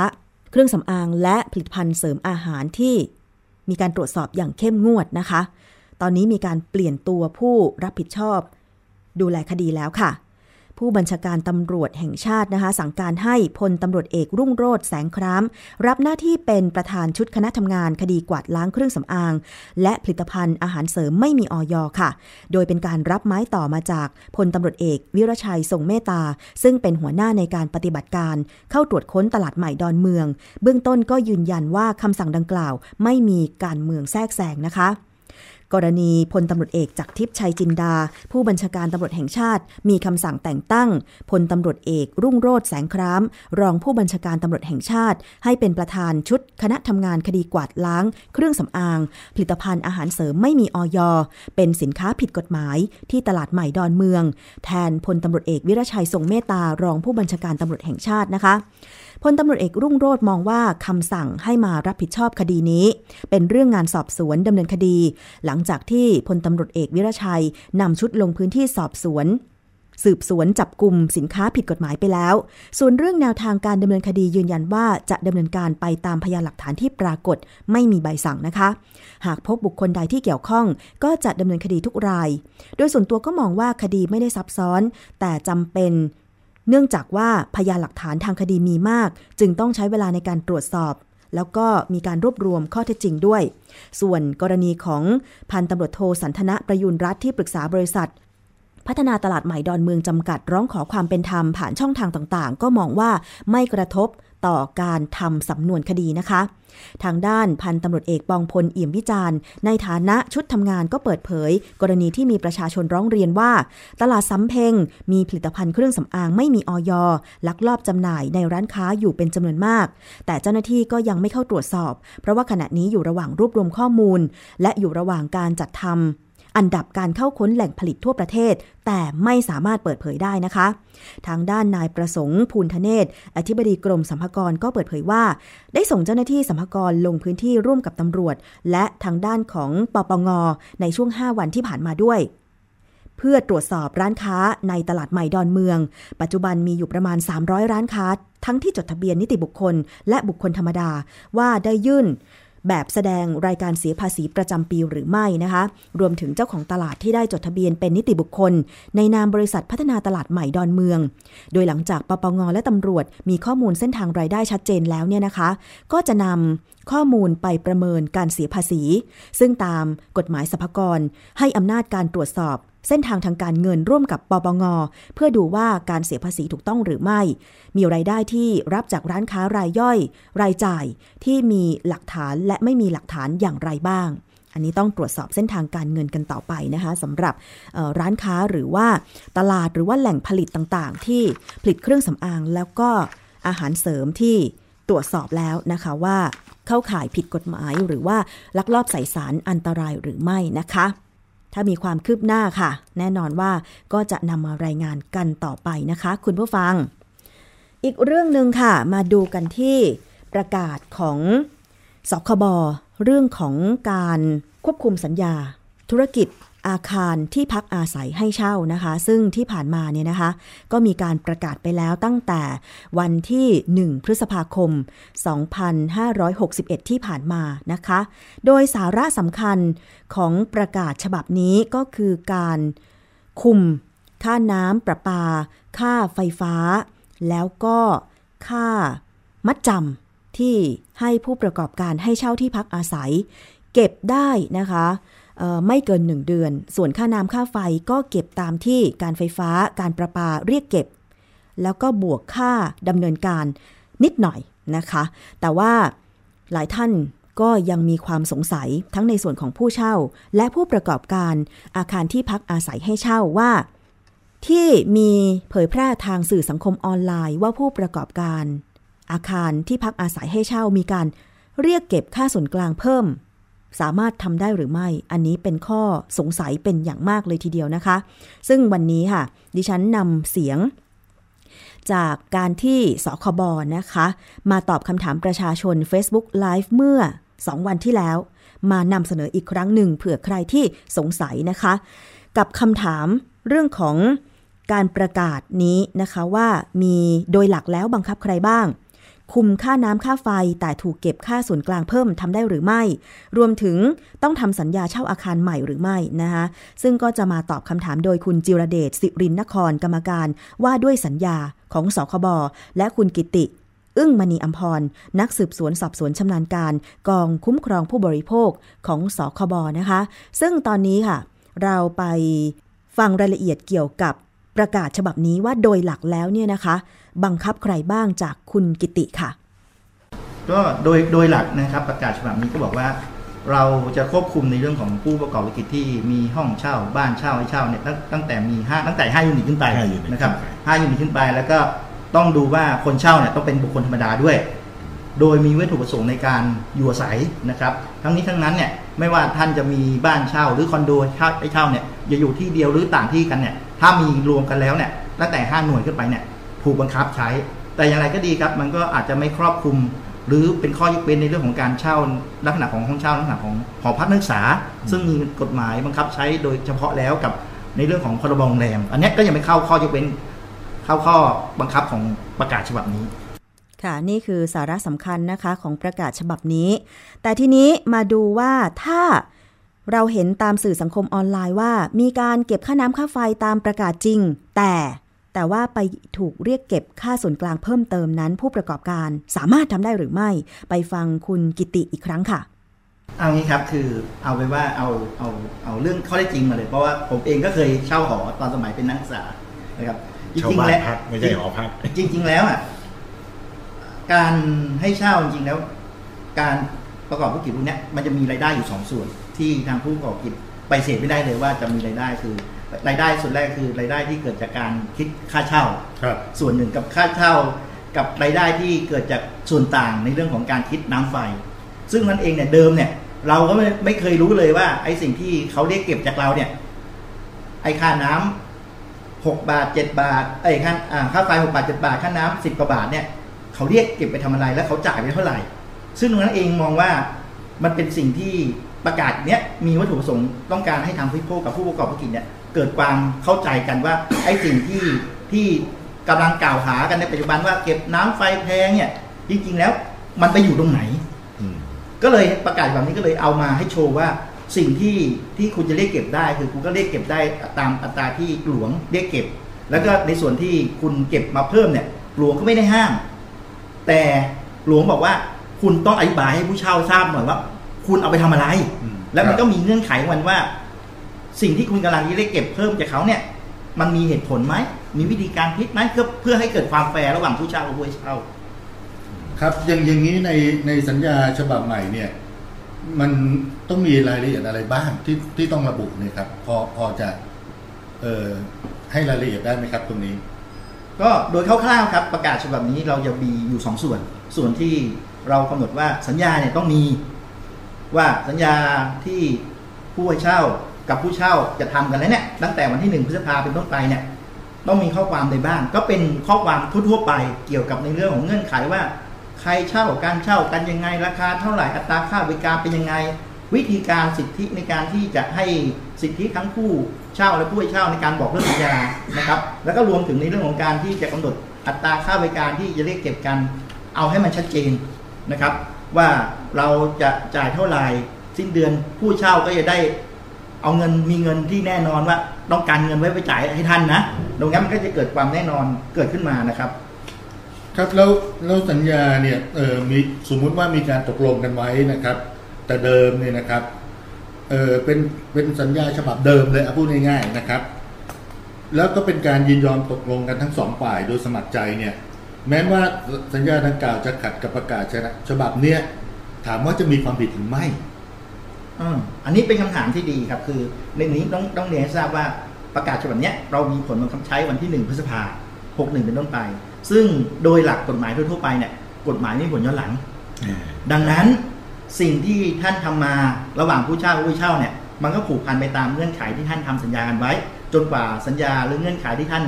B: เครื่องสำอางและผลิตภัณฑ์เสริมอาหารที่ มีการตรวจสอบอย่างเข้มงวดนะคะ ตอนนี้มีการเปลี่ยนตัวผู้รับผิดชอบ ดูแลคดีแล้วค่ะ ผู้บัญชาการตำรวจแห่งชาตินะคะ สั่งการให้พลตำรวจเอกรุ่งโรธแสงคราม รับหน้าที่เป็นประธานชุดคณะทำงานคดีกวาดล้างเครื่องสำอาง และผลิตภัณฑ์อาหารเสริมไม่มีออยค่ะ โดยเป็นการรับไม้ต่อมาจากพลตำรวจเอกวิรชัยทรงเมตตา ซึ่งเป็นหัวหน้าในการปฏิบัติการ เข้าตรวจค้นตลาดใหม่ดอนเมือง เบื้องต้นก็ยืนยันว่าคำสั่งดังกล่าว ไม่มีการเมืองแทรกแซงนะคะ กรณีพลตำรวจเอกจากทิพย์ชัยจินดา ผู้บัญชาการตำรวจแห่งชาติ มีคำสั่งแต่งตั้งพลตำรวจเอกรุ่งโรธแสงคราม รองผู้บัญชาการตำรวจแห่งชาติ ให้เป็นประธานชุดคณะทำงานคดีกวาดล้าง เครื่องสำอาง ผลิตภัณฑ์อาหารเสริมไม่มีออยเป็นสินค้าผิดกฎหมาย ที่ตลาดใหม่ดอนเมือง แทนพลตำรวจเอกวิรชัยทรงเมตตารองผู้บัญชาการตำรวจแห่งชาตินะคะ พลตำรวจเอกรุ่งโรธมองว่าคำสั่งให้มารับผิดชอบคดีนี้ เป็นเรื่องงานสอบสวนดำเนินคดี หลังจากที่พลตำรวจเอกวิรชัยนำชุดลงพื้นที่สอบสวน สืบสวนจับกลุ่มสินค้าผิดกฎหมายไปแล้ว ส่วนเรื่องแนวทางการดำเนินคดียืนยันว่าจะดำเนินการไปตามพยานหลักฐานที่ปรากฏไม่มีใบสั่งนะคะ หากพบบุคคลใดที่เกี่ยวข้อง ก็จะดำเนินคดีทุกราย โดยส่วนตัวก็มองว่าคดีไม่ได้ซับซ้อน แต่จำเป็น เนื่องจากว่าพยานหลักฐานทางคดีมีมาก จึงต้องใช้เวลาในการตรวจสอบ แล้วก็มีการรวบรวมข้อเท็จจริงด้วย ส่วนกรณีของพันตำรวจโทสันทนะประยุนรัฐที่ปรึกษาบริษัท พัฒนาตลาดใหม่ดอนเมืองจำกัดร้องขอความเป็นธรรมผ่านช่องทางต่างๆ ก็มองว่าไม่กระทบ ต่อการทำสำนวนคดีนะคะ ทางด้านพันตำรวจเอกปองพลเอี่ยมวิจารณ์ ในฐานะชุดทำงานก็เปิดเผย กรณีที่มีประชาชนร้องเรียนว่า ตลาดสำเพ็งมีผลิตภัณฑ์เครื่องสำอางไม่มีออยลักลอบจำหน่ายในร้านค้าอยู่เป็นจำนวนมาก แต่เจ้าหน้าที่ก็ยังไม่เข้าตรวจสอบ เพราะว่าขณะนี้อยู่ระหว่างรวบรวมข้อมูล และอยู่ระหว่างการจัดทำ อันดับการเข้าค้นแหล่งผลิตทั่วประเทศ แต่ไม่สามารถเปิดเผยได้นะคะ ทางด้านนายประสงค์ภูลธเนศ อธิบดีกรมสัมภากรก็เปิดเผยว่า ได้ส่งเจ้าหน้าที่สัมภากรลงพื้นที่ร่วมกับตำรวจ และทางด้านของปปงในช่วง 5 วันที่ผ่านมาด้วยเพื่อตรวจสอบร้านค้าในตลาดใหม่ดอนเมือง ปัจจุบันมีอยู่ประมาณ 300 ร้านค้า ทั้งที่จดทะเบียนนิติบุคคล และบุคคลธรรมดาว่าได้ยื่น แบบแสดงรายการเสียภาษีประจำปีหรือไม่นะคะ รวมถึงเจ้าของตลาดที่ได้จดทะเบียนเป็นนิติบุคคล ในนามบริษัทพัฒนาตลาดใหม่ดอนเมือง โดยหลังจากปปงและตำรวจมีข้อมูลเส้นทางรายได้ชัดเจนแล้วเนี่ยนะคะ ก็จะนำข้อมูลไปประเมินการเสียภาษี ซึ่งตามกฎหมายสรรพากรให้อำนาจการตรวจสอบ เส้นทางทางการเงินร่วมกับปปง เพื่อดูว่าการเสียภาษีถูกต้องหรือไม่ มีรายได้ที่รับจากร้านค้ารายย่อย รายจ่ายที่มีหลักฐานและไม่มีหลักฐานอย่างไรบ้าง อันนี้ต้องตรวจสอบเส้นทางการเงินกันต่อไปนะคะสำหรับร้านค้าหรือว่าตลาดหรือว่าแหล่งผลิตต่างๆ ที่ผลิตเครื่องสำอางแล้วก็อาหารเสริมที่ตรวจสอบแล้วนะคะว่าเข้าข่ายผิดกฎหมายหรือว่าลักลอบใส่สารอันตรายหรือไม่นะคะ ถ้ามีความคืบหน้าค่ะ แน่นอนว่าก็จะนำมารายงานกันต่อไปนะคะ คุณผู้ฟัง อีกเรื่องหนึ่งค่ะ มาดูกันที่ประกาศของสคบเรื่องของการควบคุมสัญญา ธุรกิจ อาคารที่พักอาศัยให้เช่านะคะ ซึ่งที่ผ่านมาเนี่ยนะคะ ก็มีการประกาศไปแล้วตั้งแต่วันที่ 1 พฤษภาคม 2561 ที่ผ่านมานะคะ โดยสาระสำคัญของประกาศฉบับนี้ก็คือการคุม ค่าน้ำประปา ค่าไฟฟ้า แล้วก็ค่ามัดจำที่ให้ผู้ประกอบการให้เช่าที่พักอาศัย เก็บได้นะคะ ไม่เกิน 1 เดือน ส่วนค่าน้ำค่าไฟก็เก็บตามที่การไฟฟ้าการประปาเรียกเก็บ แล้วก็บวกค่าดำเนินการนิดหน่อยนะคะ แต่ว่าหลายท่านก็ยังมีความสงสัยทั้งในส่วนของผู้เช่า และผู้ประกอบการอาคารที่พักอาศัยให้เช่าว่า ที่มีเผยแพร่ทางสื่อสังคมออนไลน์ว่าผู้ประกอบการ อาคารที่พักอาศัยให้เช่ามีการเรียกเก็บค่าส่วนกลางเพิ่ม สามารถทำได้หรือไม่ อันนี้เป็นข้อสงสัยเป็นอย่างมากเลยทีเดียวนะคะ ซึ่งวันนี้ค่ะ ดิฉันนำเสียงจากการที่สคบนะคะ มาตอบคำถามประชาชน Facebook Live เมื่อ 2 วันที่แล้ว มานำเสนออีกครั้งหนึ่งเผื่อใครที่สงสัยนะคะ กับคำถามเรื่องของการประกาศนี้นะคะว่ามีโดยหลักแล้วบังคับใครบ้าง คุมค่าน้ำค่าไฟ แต่ถูกเก็บค่าส่วนกลางเพิ่มทำได้หรือไม่ รวมถึงต้องทำสัญญาเช่าอาคารใหม่หรือไม่นะคะซึ่งก็จะมาตอบคำถามโดยคุณจิรเดชสิรินนครกรรมการว่าด้วยสัญญาของสคบและคุณกิติอึ้งมณีอัมพร นักสืบสวนสอบสวนชำนาญการ กองคุ้มครองผู้บริโภคของสคบนะคะ ซึ่งตอนนี้ค่ะ เราไปฟังรายละเอียดเกี่ยวกับ ประกาศฉบับนี้ว่าโดยหลักแล้วเนี่ยนะคะ บังคับใครบ้างจากคุณกิติค่ะ
F: ก็โดยโดยหลักนะครับ ประกาศฉบับนี้ก็บอกว่า เราจะควบคุมในเรื่องของผู้ประกอบธุรกิจที่มีห้องเช่า บ้านเช่าให้เช่าเนี่ยตั้งตั้งแต่มีห้าตั้งแต่ห้า unit ขึ้นไป
G: ห้า unit นะ
F: ครับ
G: ขึ้นไป
F: ห้า unit ขึ้นไปแล้วก็ต้องดูว่าคนเช่าเนี่ยต้องเป็นบุคคลธรรมดาด้วย โดยมีวัตถุประสงค์ในการอยู่อาศัยนะครับ ทั้งนี้ทั้งนั้นเนี่ยไม่ว่าท่านจะมีบ้านเช่าหรือคอนโดเช่าให้เช่าเนี่ยจะอยู่ที่เดียวหรือต่างที่กันเนี่ยถ้ามีรวมกันแล้วเนี่ยตั้งแต่ 5 หน่วยขึ้นไปเนี่ยถูกบังคับใช้ แต่อย่างไรก็ดีครับ มันก็อาจจะไม่ครอบคลุม หรือเป็นข้อยกเว้นในเรื่องของการเช่าลักษณะของห้องเช่าลักษณะของหอพักนักศึกษา ซึ่งมีกฎหมายบังคับใช้โดยเฉพาะแล้วกับในเรื่องของพรบโรงแรม อันนี้ก็ยังไม่เข้าข้อยกเว้น เข้าข้อบังคับของประกาศฉบับนี้
B: ค่ะนี่คือสาระสำคัญนะคะของประกาศฉบับนี้ แต่ทีนี้มาดูว่าถ้า เราเห็นตามสื่อสังคมออนไลน์ว่า มีการเก็บค่าน้ำค่าไฟตามประกาศจริง แต่แต่ว่าไปถูกเรียกเก็บค่าส่วนกลางเพิ่มเติมนั้น ผู้ประกอบการสามารถทำได้หรือไม่ ไปฟังคุณกิติอีกครั้งค่ะ
F: เอางี้ครับคือเอาไปว่าเอาเอาเอาเรื่องข้อได้จริงมาเลย เพราะว่าผมเองก็เคยเช่าหอตอนสมัยเป็นนักศึกษานะครับจ
G: ชาว
F: ริง
G: บ้า
F: ๆ
G: น
F: แล้ว
G: พักไม่ใช่หอพัก
F: จริง ๆ แล้วอะการให้เช่าจริงๆแล้ว การประกอบธุรกิจพวกเนี้ยมันจะมีรายได้อยู่สองส่วน ที่ทางผู้ประกอบกิจไปเสียไม่ได้เลยว่าจะมีรายได้คือรายได้ส่วนแรกคือรายได้ที่เกิดจากการคิดค่าเช่า
G: ครับ
F: ส่วนหนึ่งกับค่าเช่า กับรายได้ที่เกิดจากส่วนต่างในเรื่องของการคิดน้ำไฟ ซึ่งนั่นเองเนี่ยเดิมเนี่ย เราก็ไม่ไม่เคยรู้เลยว่า ไอ้สิ่งที่เขาเรียกเก็บจากเราเนี่ย ไอ้ค่าน้ำหกบาทเจ็ดบาทไอ้ค่าอ่าค่าไฟหกบาทเจ็ดบาทค่าน้ำสิบกว่าบาทเนี่ยเขาเรียกเก็บไปทำอะไรแล้วเขาจ่ายไปเท่าไหร่ ซึ่งตรงนั้นเองมองว่ามันเป็นสิ่งที่ ประกาศเนี้ยมีวัตถุประสงค์ต้องการให้ทางผู้บริโภคกับผู้ประกอบธุรกิจเนี่ยเกิดความเข้าใจกันว่าไอ้สิ่งที่ที่กำลังกล่าวหากันในปัจจุบันว่าเก็บน้ำไฟแพงเนี่ยจริงๆแล้วมันไปอยู่ตรงไหนก็เลยประกาศแบบนี้ก็เลยเอามาให้โชว์ว่าสิ่งที่ที่คุณจะเรียกเก็บได้ คือคุณก็เรียกเก็บได้ตามอัตราที่หลวงเรียกเก็บ แล้วก็ในส่วนที่คุณเก็บมาเพิ่มเนี่ยหลวงก็ไม่ได้ห้าม แต่หลวงบอกว่าคุณต้องอธิบายให้ผู้เช่าทราบหน่อยว่า คุณเอาไปทำอะไร
G: อืม
F: แล้วมัน
G: ครับ
F: ก็มีเงื่อนไขของมันว่า สิ่งที่คุณกำลังจะเรียกเก็บเพิ่มจากเขาเนี่ย มันมีเหตุผลไหม มีวิธีการคิดไหมเพื่อเพื่อให้เกิดความแฟร์ระหว่างผู้เช่ากับผู้ให้เช่า
G: ครับอย่างอย่างนี้ในในสัญญาฉบับใหม่เนี่ย มันต้องมีรายละเอียดอะไรบ้างที่ที่ต้องระบุเนี่ยครับ พอพอจะเอ่อให้รายละเอียดได้ไหมครับ ตรงนี้
F: ก็โดยคร่าวๆครับประกาศฉบับนี้เราจะมีอยู่สองส่วน ส่วนที่เรากำหนดว่าสัญญาเนี่ยต้องมี ว่าสัญญาที่ผู้ให้เช่ากับผู้เช่าจะทำกันแล้วเนี่ยตั้งแต่วันที่หนึ่งพฤษภาเป็นต้นไปเนี่ยต้องมีข้อความใดบ้าง ก็เป็นข้อความทั่วๆไปเกี่ยวกับในเรื่องของเงื่อนไขว่า ใครเช่าการเช่ากันยังไงราคาเท่าไหร่อัตราค่าบริการเป็นยังไง วิธีการสิทธิในการที่จะให้สิทธิทั้งผู้เช่าและผู้ให้เช่าในการบอกเลิกสัญญานะครับ แล้วก็รวมถึงในเรื่องของการที่จะกำหนดอัตราค่าบริการที่จะเรียกเก็บกัน เอาให้มันชัดเจน นะครับ ว่าเราจะจ่ายเท่าไหร่สิ้นเดือนผู้เช่าก็จะได้เอาเงินมีเงินที่แน่นอนว่าต้องการเงินไว้ไปจ่ายให้ท่านนะตรงนี้มันก็จะเกิดความแน่นอนเกิดขึ้นมานะครับ
G: ครับแล้วแล้วสัญญาเนี่ยเออมีสมมุติว่ามีการตกลงกันไว้นะครับ แต่เดิมเนี่ยนะครับเออเป็นเป็นสัญญาฉบับเดิมเลยเอาพูดง่ายๆนะครับ แล้วก็เป็นการยินยอมตกลงกันทั้งสองฝ่ายโดยสมัครใจเนี่ย แม้ว่าสัญญาดังกล่าวจะขัดกับประกาศฉบับเนี้ยถามว่าจะมีความผิดหรือไม่
F: อืมอันนี้เป็นคำถามที่ดีครับ คือในนี้ต้องต้องเรียนให้ทราบว่าประกาศฉบับเนี้ยเรามีผลบังคับใช้วันที่1พฤษภาหกหนึ่งเป็นต้นไป ซึ่งโดยหลักกฎหมายทั่วๆไปเนี่ยกฎหมายไม่มีผลย้อนหลัง ดังนั้นสิ่งที่ท่านทำมาระหว่างผู้เช่ากับผู้เช่าเนี่ยมันก็ผูกพันไปตามเงื่อนไขที่ท่านทำสัญญากันไว้ จนกว่าสัญญาหรือเงื่อนไขที่ท่าน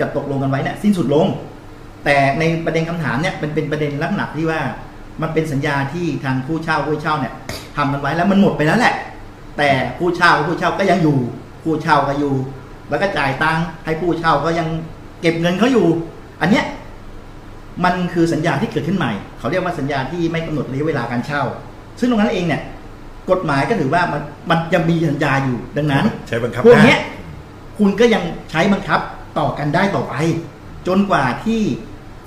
F: จะตกลงกันไว้เนี่ยสิ้นสุดลง แต่ในประเด็นคำถามเนี่ยเป็นเป็นประเด็นลักษณะที่ว่ามันเป็นสัญญาที่ทางผู้เช่าผู้เช่าเนี่ยทำมันไว้แล้วมันหมดไปแล้วแหละ แต่ผู้เช่าผู้เช่าก็ยังอยู่ ผู้เช่าก็อยู่ แล้วก็จ่ายตังค์ให้ผู้เช่าก็ยังเก็บเงินเขาอยู่ อันเนี้ยมันคือสัญญาที่เกิดขึ้นใหม่ เขาเรียกว่าสัญญาที่ไม่กำหนดระยะเวลาการเช่า ซึ่งตรงนั้นเองเนี่ย กฎหมายก็ถือว่ามันมันยังมีสัญญาอยู่ดังนั้น
H: ใช้บังคับ
F: พวก
H: ได้
F: เนี้ยคุณก็ยังใช้บังคับต่อกันได้ต่อไป จนกว่าที่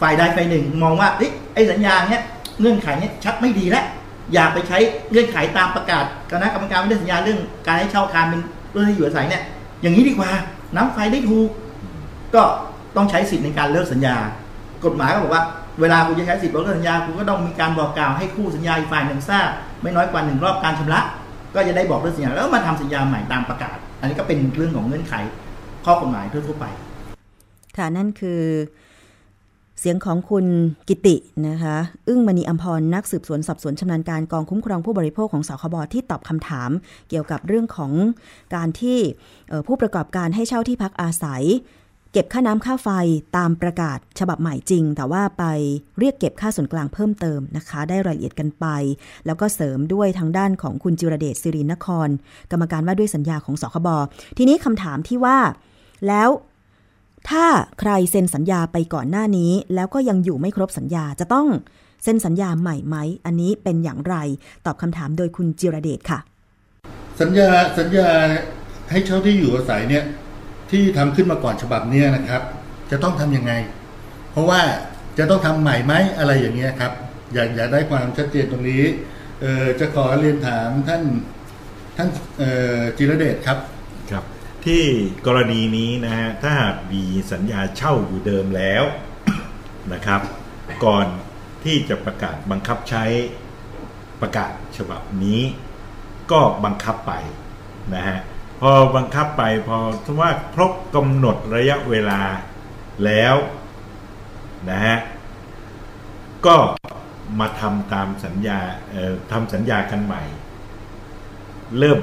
F: ฝ่ายใดฝ่ายหนึ่ง มองว่าไอ้สัญญาเนี้ยเงื่อนไขเนี้ยชักไม่ดีแล้วอย่าไปใช้เงื่อนไขตามประกาศคณะกรรมการไม่ได้สัญญาเรื่องการให้เช่าอาคารเป็นเรื่องที่อยู่อาศัยเนี่ย อย่างนี้ดีกว่า น้ำไฟได้ถูก ก็ต้องใช้สิทธิ์ในการเลิกสัญญา กฎหมายก็บอกว่าเวลาคุณจะใช้สิทธิ์บอกเลิกสัญญาคุณก็ต้องมีการบอกกล่าวให้คู่สัญญาอีกฝ่ายหนึ่งทราบไม่น้อยกว่าหนึ่งรอบการชำระ ก็จะได้บอกเลิกสัญญาแล้วมาทำสัญญาใหม่ตามประกาศ อันนี้ก็เป็นเรื่องของเงื่อนไข ข้อกฎหมายทั่วไป
B: ค่ะนั่นคือ เสียงของคุณกิตินะคะ อึ้งมณีอัมพรนักสืบสวนสอบสวนชำนาญการกองคุ้มครองผู้บริโภคของสคบที่ตอบคำถาม เกี่ยวกับเรื่องของการที่ผู้ประกอบการให้เช่าที่พักอาศัย เก็บค่าน้ำค่าไฟตามประกาศฉบับใหม่จริง แต่ว่าไปเรียกเก็บค่าส่วนกลางเพิ่มเติมนะคะ ได้รายละเอียดกันไป แล้วก็เสริมด้วยทางด้านของคุณจิรเดชสิรินคร กรรมการว่าด้วยสัญญาของสคบทีนี้คำถามที่ว่า แล้ว ถ้าใครเซ็นสัญญาไปก่อนหน้านี้ แล้วก็ยังอยู่ไม่ครบสัญญาจะต้องเซ็นสัญญาใหม่ไหม อันนี้เป็นอย่างไร ตอบคำถามโดยคุณจิรเดชค่ะ
G: สัญญาสัญญาให้เช่าที่อยู่อาศัยเนี่ยที่ทำขึ้นมาก่อนฉบับเนี้ยนะครับ จะต้องทำยังไง เพราะว่าจะต้องทำใหม่ไหมอะไรอย่างเงี้ยครับ อยากอยากได้ความชัดเจนตรงนี้เออจะขอเรียนถามท่านท่านจิรเดชครับ
H: ที่กรณีนี้นะฮะถ้าหากมีสัญญาเช่าอยู่เดิมแล้วนะครับ ก่อนที่จะประกาศบังคับใช้ประกาศฉบับนี้ ก็บังคับไปนะฮะพอบังคับไปพอถือว่าครบกำหนดระยะเวลาแล้วนะฮะก็มาทำตามสัญญาเอ่อทำสัญญากันใหม่ เริ่ม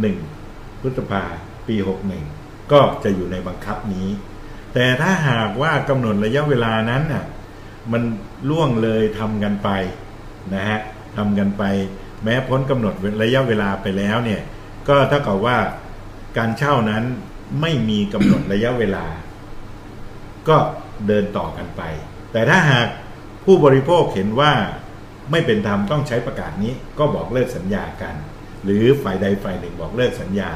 H: หนึ่งพฤษภา กหนึ่งก็จะอยู่ในบังคับนี้ แต่ถ้าหากว่ากำหนดระยะเวลานั้นน่ะมันล่วงเลยทำกันไปนะฮะทำกันไป แม้พ้นกำหนดระยะเวลาไปแล้วเนี่ยก็เท่ากับว่าการเช่านั้นไม่มีกำหนดระยะเวลา ก็เดินต่อกันไป แต่ถ้าหากผู้บริโภคเห็นว่าไม่เป็นธรรมต้องใช้ประกาศนี้ก็บอกเลิกสัญญากัน หรือฝ่ายใดฝ่ายหนึ่งบอกเลิกสัญญา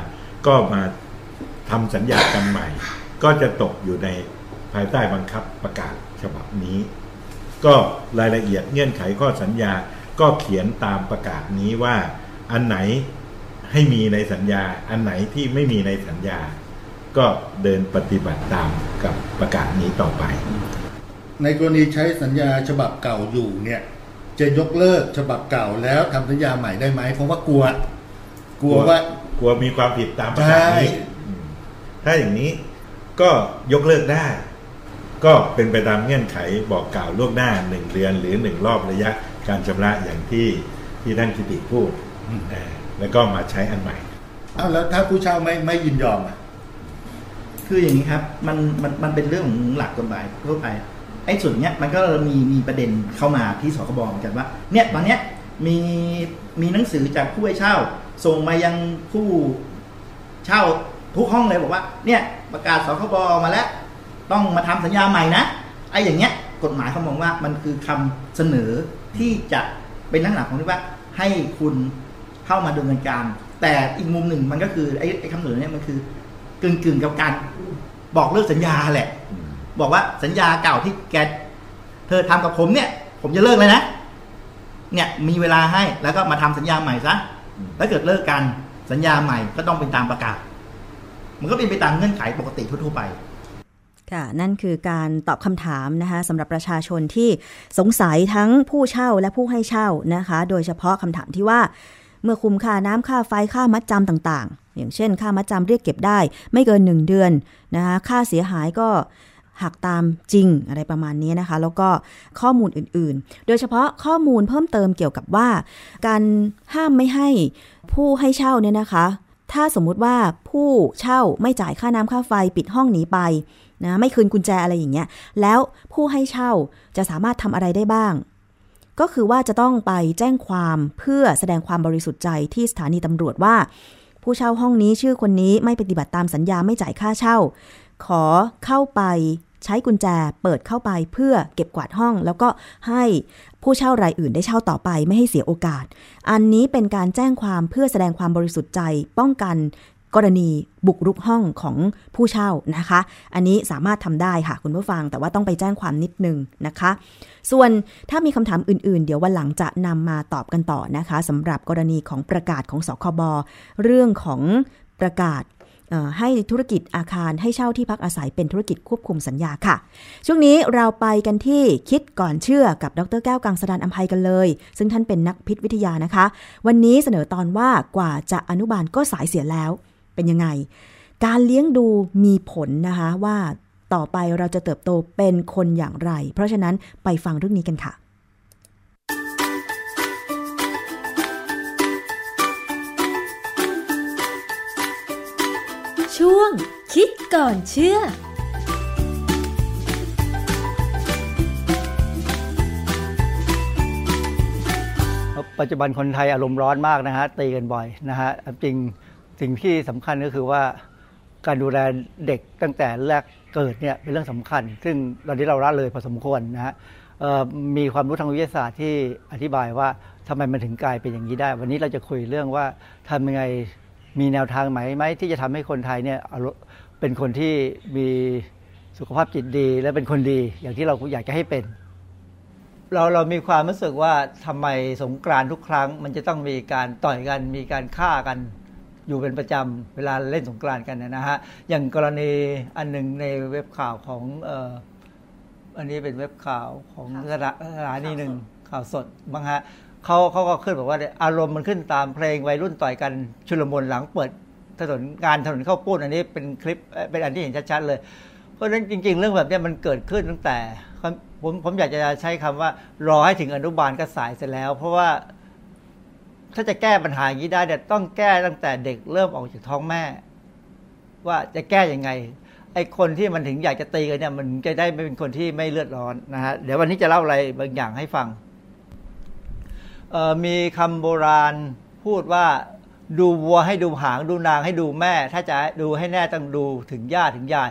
H: ก็มา ทำสัญญากันใหม่ ก็จะตกอยู่ในภายใต้บังคับประกาศฉบับนี้ ก็รายละเอียดเงื่อนไขข้อสัญญาก็เขียนตามประกาศนี้ว่า อันไหนให้มีในสัญญา อันไหนที่ไม่มีในสัญญา ก็เดินปฏิบัติตามกับประกาศนี้ต่อไป
G: ในกรณีใช้สัญญาฉบับเก่าอยู่เนี่ย จะยกเลิกฉบับเก่าแล้วทำสัญญาใหม่ได้ไหมเพราะว่ากลัว กลัวว่า
H: กลัวมีความผิดตามประกาศนี้
G: ใช่
H: อืม ถ้าอย่างนี้ก็ยกเลิกได้ ก็เป็นไปตามเงื่อนไขบอกกล่าวล่วงหน้าหนึ่งเดือน หรือหนึ่งรอบระยะการชำระอย่างที่ที่ท่านกิติพูดเออแล้วก็มาใช้อันใหม่
G: อ้าวแล้วถ้าผู้เช่าไม่ไม่ยินยอมอะ
F: คืออย่างนี้ครับมันมันมันเป็นเรื่องของหลักกฎหมายทั่วไปไอ้ส่วนเนี้ยมันก็มีมีประเด็นเข้ามาที่สคบเหมือนกันว่า เนี่ยตอนเนี้ยมีมีหนังสือจากผู้ให้เช่า ส่งมายังผู้เช่า ทุกห้องเลยบอกว่าเนี่ยประกาศสคบมาแล้ว ต้องมาทำสัญญาใหม่นะไอ้อย่างเงี้ยกฎหมายเขามองว่ามันคือคำเสนอที่จะเป็นลักษณะของที่ว่าให้คุณเข้ามาดำเนินการ แต่อีกมุมหนึ่งมันก็คือไอ้ไอ้คำเสนอเนี่ยมันคือกึ่งกึ่งกับการบอกเลิกสัญญาแหละ บอกว่าสัญญาเก่าที่แกเธอทำกับผมเนี่ย ผมจะเลิกเลยนะเนี่ยมีเวลาให้แล้วก็มาทำสัญญาใหม่ซะถ้าเกิดเลิกกันสัญญาใหม่ก็ต้องเป็นตามประกาศ มันก็เป็นไปตามเงื่อนไขปกติทั่วๆไป
B: ค่ะนั่นคือการตอบคำถามนะคะสำหรับประชาชนที่สงสัยทั้งผู้เช่าและผู้ให้เช่านะคะ โดยเฉพาะคำถามที่ว่า เมื่อคุมค่าน้ำค่าไฟค่ามัดจำต่างๆ อย่างเช่น ค่ามัดจำเรียกเก็บได้ ไม่เกิน 1 เดือนนะคะค่าเสียหายก็หักตามจริงอะไรประมาณนี้นะคะ แล้วก็ข้อมูลอื่นๆ โดยเฉพาะข้อมูลเพิ่มเติมเกี่ยวกับว่า การห้ามไม่ให้ผู้ให้เช่าเนี่ยนะคะ ถ้าสมมุติว่าผู้เช่าไม่จ่ายค่าน้ำค่าไฟปิดห้องหนีไปนะไม่คืนกุญแจอะไรอย่างเงี้ย แล้วผู้ให้เช่าจะสามารถทำอะไรได้บ้าง ก็คือว่าจะต้องไปแจ้งความเพื่อแสดงความบริสุทธิ์ใจที่สถานีตำรวจว่า ผู้เช่าห้องนี้ชื่อคนนี้ไม่ปฏิบัติตามสัญญาไม่จ่ายค่าเช่า ขอเข้าไป ใช้กุญแจเปิดเข้าไปเพื่อเก็บกวาดห้อง แล้วก็ให้ผู้เช่ารายอื่นได้เช่าต่อไปไม่ให้เสียโอกาส อันนี้เป็นการแจ้งความเพื่อแสดงความบริสุทธิ์ใจป้องกันกรณีบุกรุกห้องของผู้เช่านะคะ อันนี้สามารถทำได้ค่ะคุณผู้ฟัง แต่ว่าต้องไปแจ้งความนิดนึงนะคะ ส่วนถ้ามีคำถามอื่นๆ เดี๋ยววันหลังจะนำมาตอบกันต่อนะคะสำหรับกรณีของประกาศของสคบเรื่องของประกาศ ให้ธุรกิจอาคารให้เช่าที่พักอาศัยเป็นธุรกิจควบคุมสัญญาค่ะ ช่วงนี้เราไปกันที่คิดก่อนเชื่อกับดรแก้วกังสดานอัมภัยกันเลย ซึ่งท่านเป็นนักพิษวิทยานะคะ วันนี้เสนอตอนว่ากว่าจะอนุบาลก็สายเสียแล้ว เป็นยังไง การเลี้ยงดูมีผลนะคะว่าต่อไปเราจะเติบโตเป็นคนอย่างไร เพราะฉะนั้นไปฟังเรื่องนี้กันค่ะ
I: วง คิดก่อนเชื่อ
J: ปัจจุบันคนไทยอารมณ์ร้อนมากนะฮะตีกันบ่อยนะฮะจริงสิ่งที่สำคัญก็คือว่าการดูแลเด็กตั้งแต่แรกเกิดเนี่ยเป็นเรื่องสำคัญ ซึ่งตอนนี้เราละเลยพอสมควรนะฮะมีความรู้ทางวิทยาศาสตร์ที่อธิบายว่าทำไมมันถึงกลายเป็นอย่างนี้ได้ วันนี้เราจะคุยเรื่องว่าทำยังไง มีแนวทางไหมไหมที่จะทำให้คนไทยเนี่ยอารมณ์เป็นคนที่มีสุขภาพจิตดี และเป็นคนดีอย่างที่เราอยากจะให้เป็น เราเรามีความรู้สึกว่าทำไมสงกรานต์ทุกครั้ง มันจะต้องมีการต่อยกันมีการฆ่ากันอยู่เป็นประจำเวลาเล่นสงกรานต์กันเนยนะฮะอย่างกรณีอันหนึ่งในเว็บข่าวของเอ่ออันนี้เป็นเว็บข่าวของสถาสถานีหนึ่งข่าวสดบ้างฮะ เขาเขาก็ขึ้นบอกว่าอารมณ์มันขึ้นตามเพลงวัยรุ่นต่อยกันชุลมุนหลังเปิดถนนงานถนนเข้าปุ้นอันนี้เป็นคลิปเป็นอันที่เห็นชัดๆเลย เพราะฉะนั้นจริง ๆ เรื่องแบบนี้มันเกิดขึ้นตั้งแต่ผมผมอยากจะใช้คำว่ารอให้ถึงอนุบาลก็สายเสร็จแล้ว เพราะว่าถ้าจะแก้ปัญหาอย่างนี้ได้เนี่ยต้องแก้ตั้งแต่เด็กเริ่มออกจากท้องแม่ ว่าจะแก้ยังไงไอ้คนที่มันถึงอยากจะตีกันเนี่ยมันจะได้ไม่เป็นคนที่ไม่เลือดร้อนนะฮะเดี๋ยววันนี้จะเล่าอะไรบางอย่างให้ฟัง มีคำโบราณพูดว่าดูวัวให้ดูหางดูนางให้ดูแม่ ถ้าจะดูให้แน่ต้องดูถึงย่าถึงยาย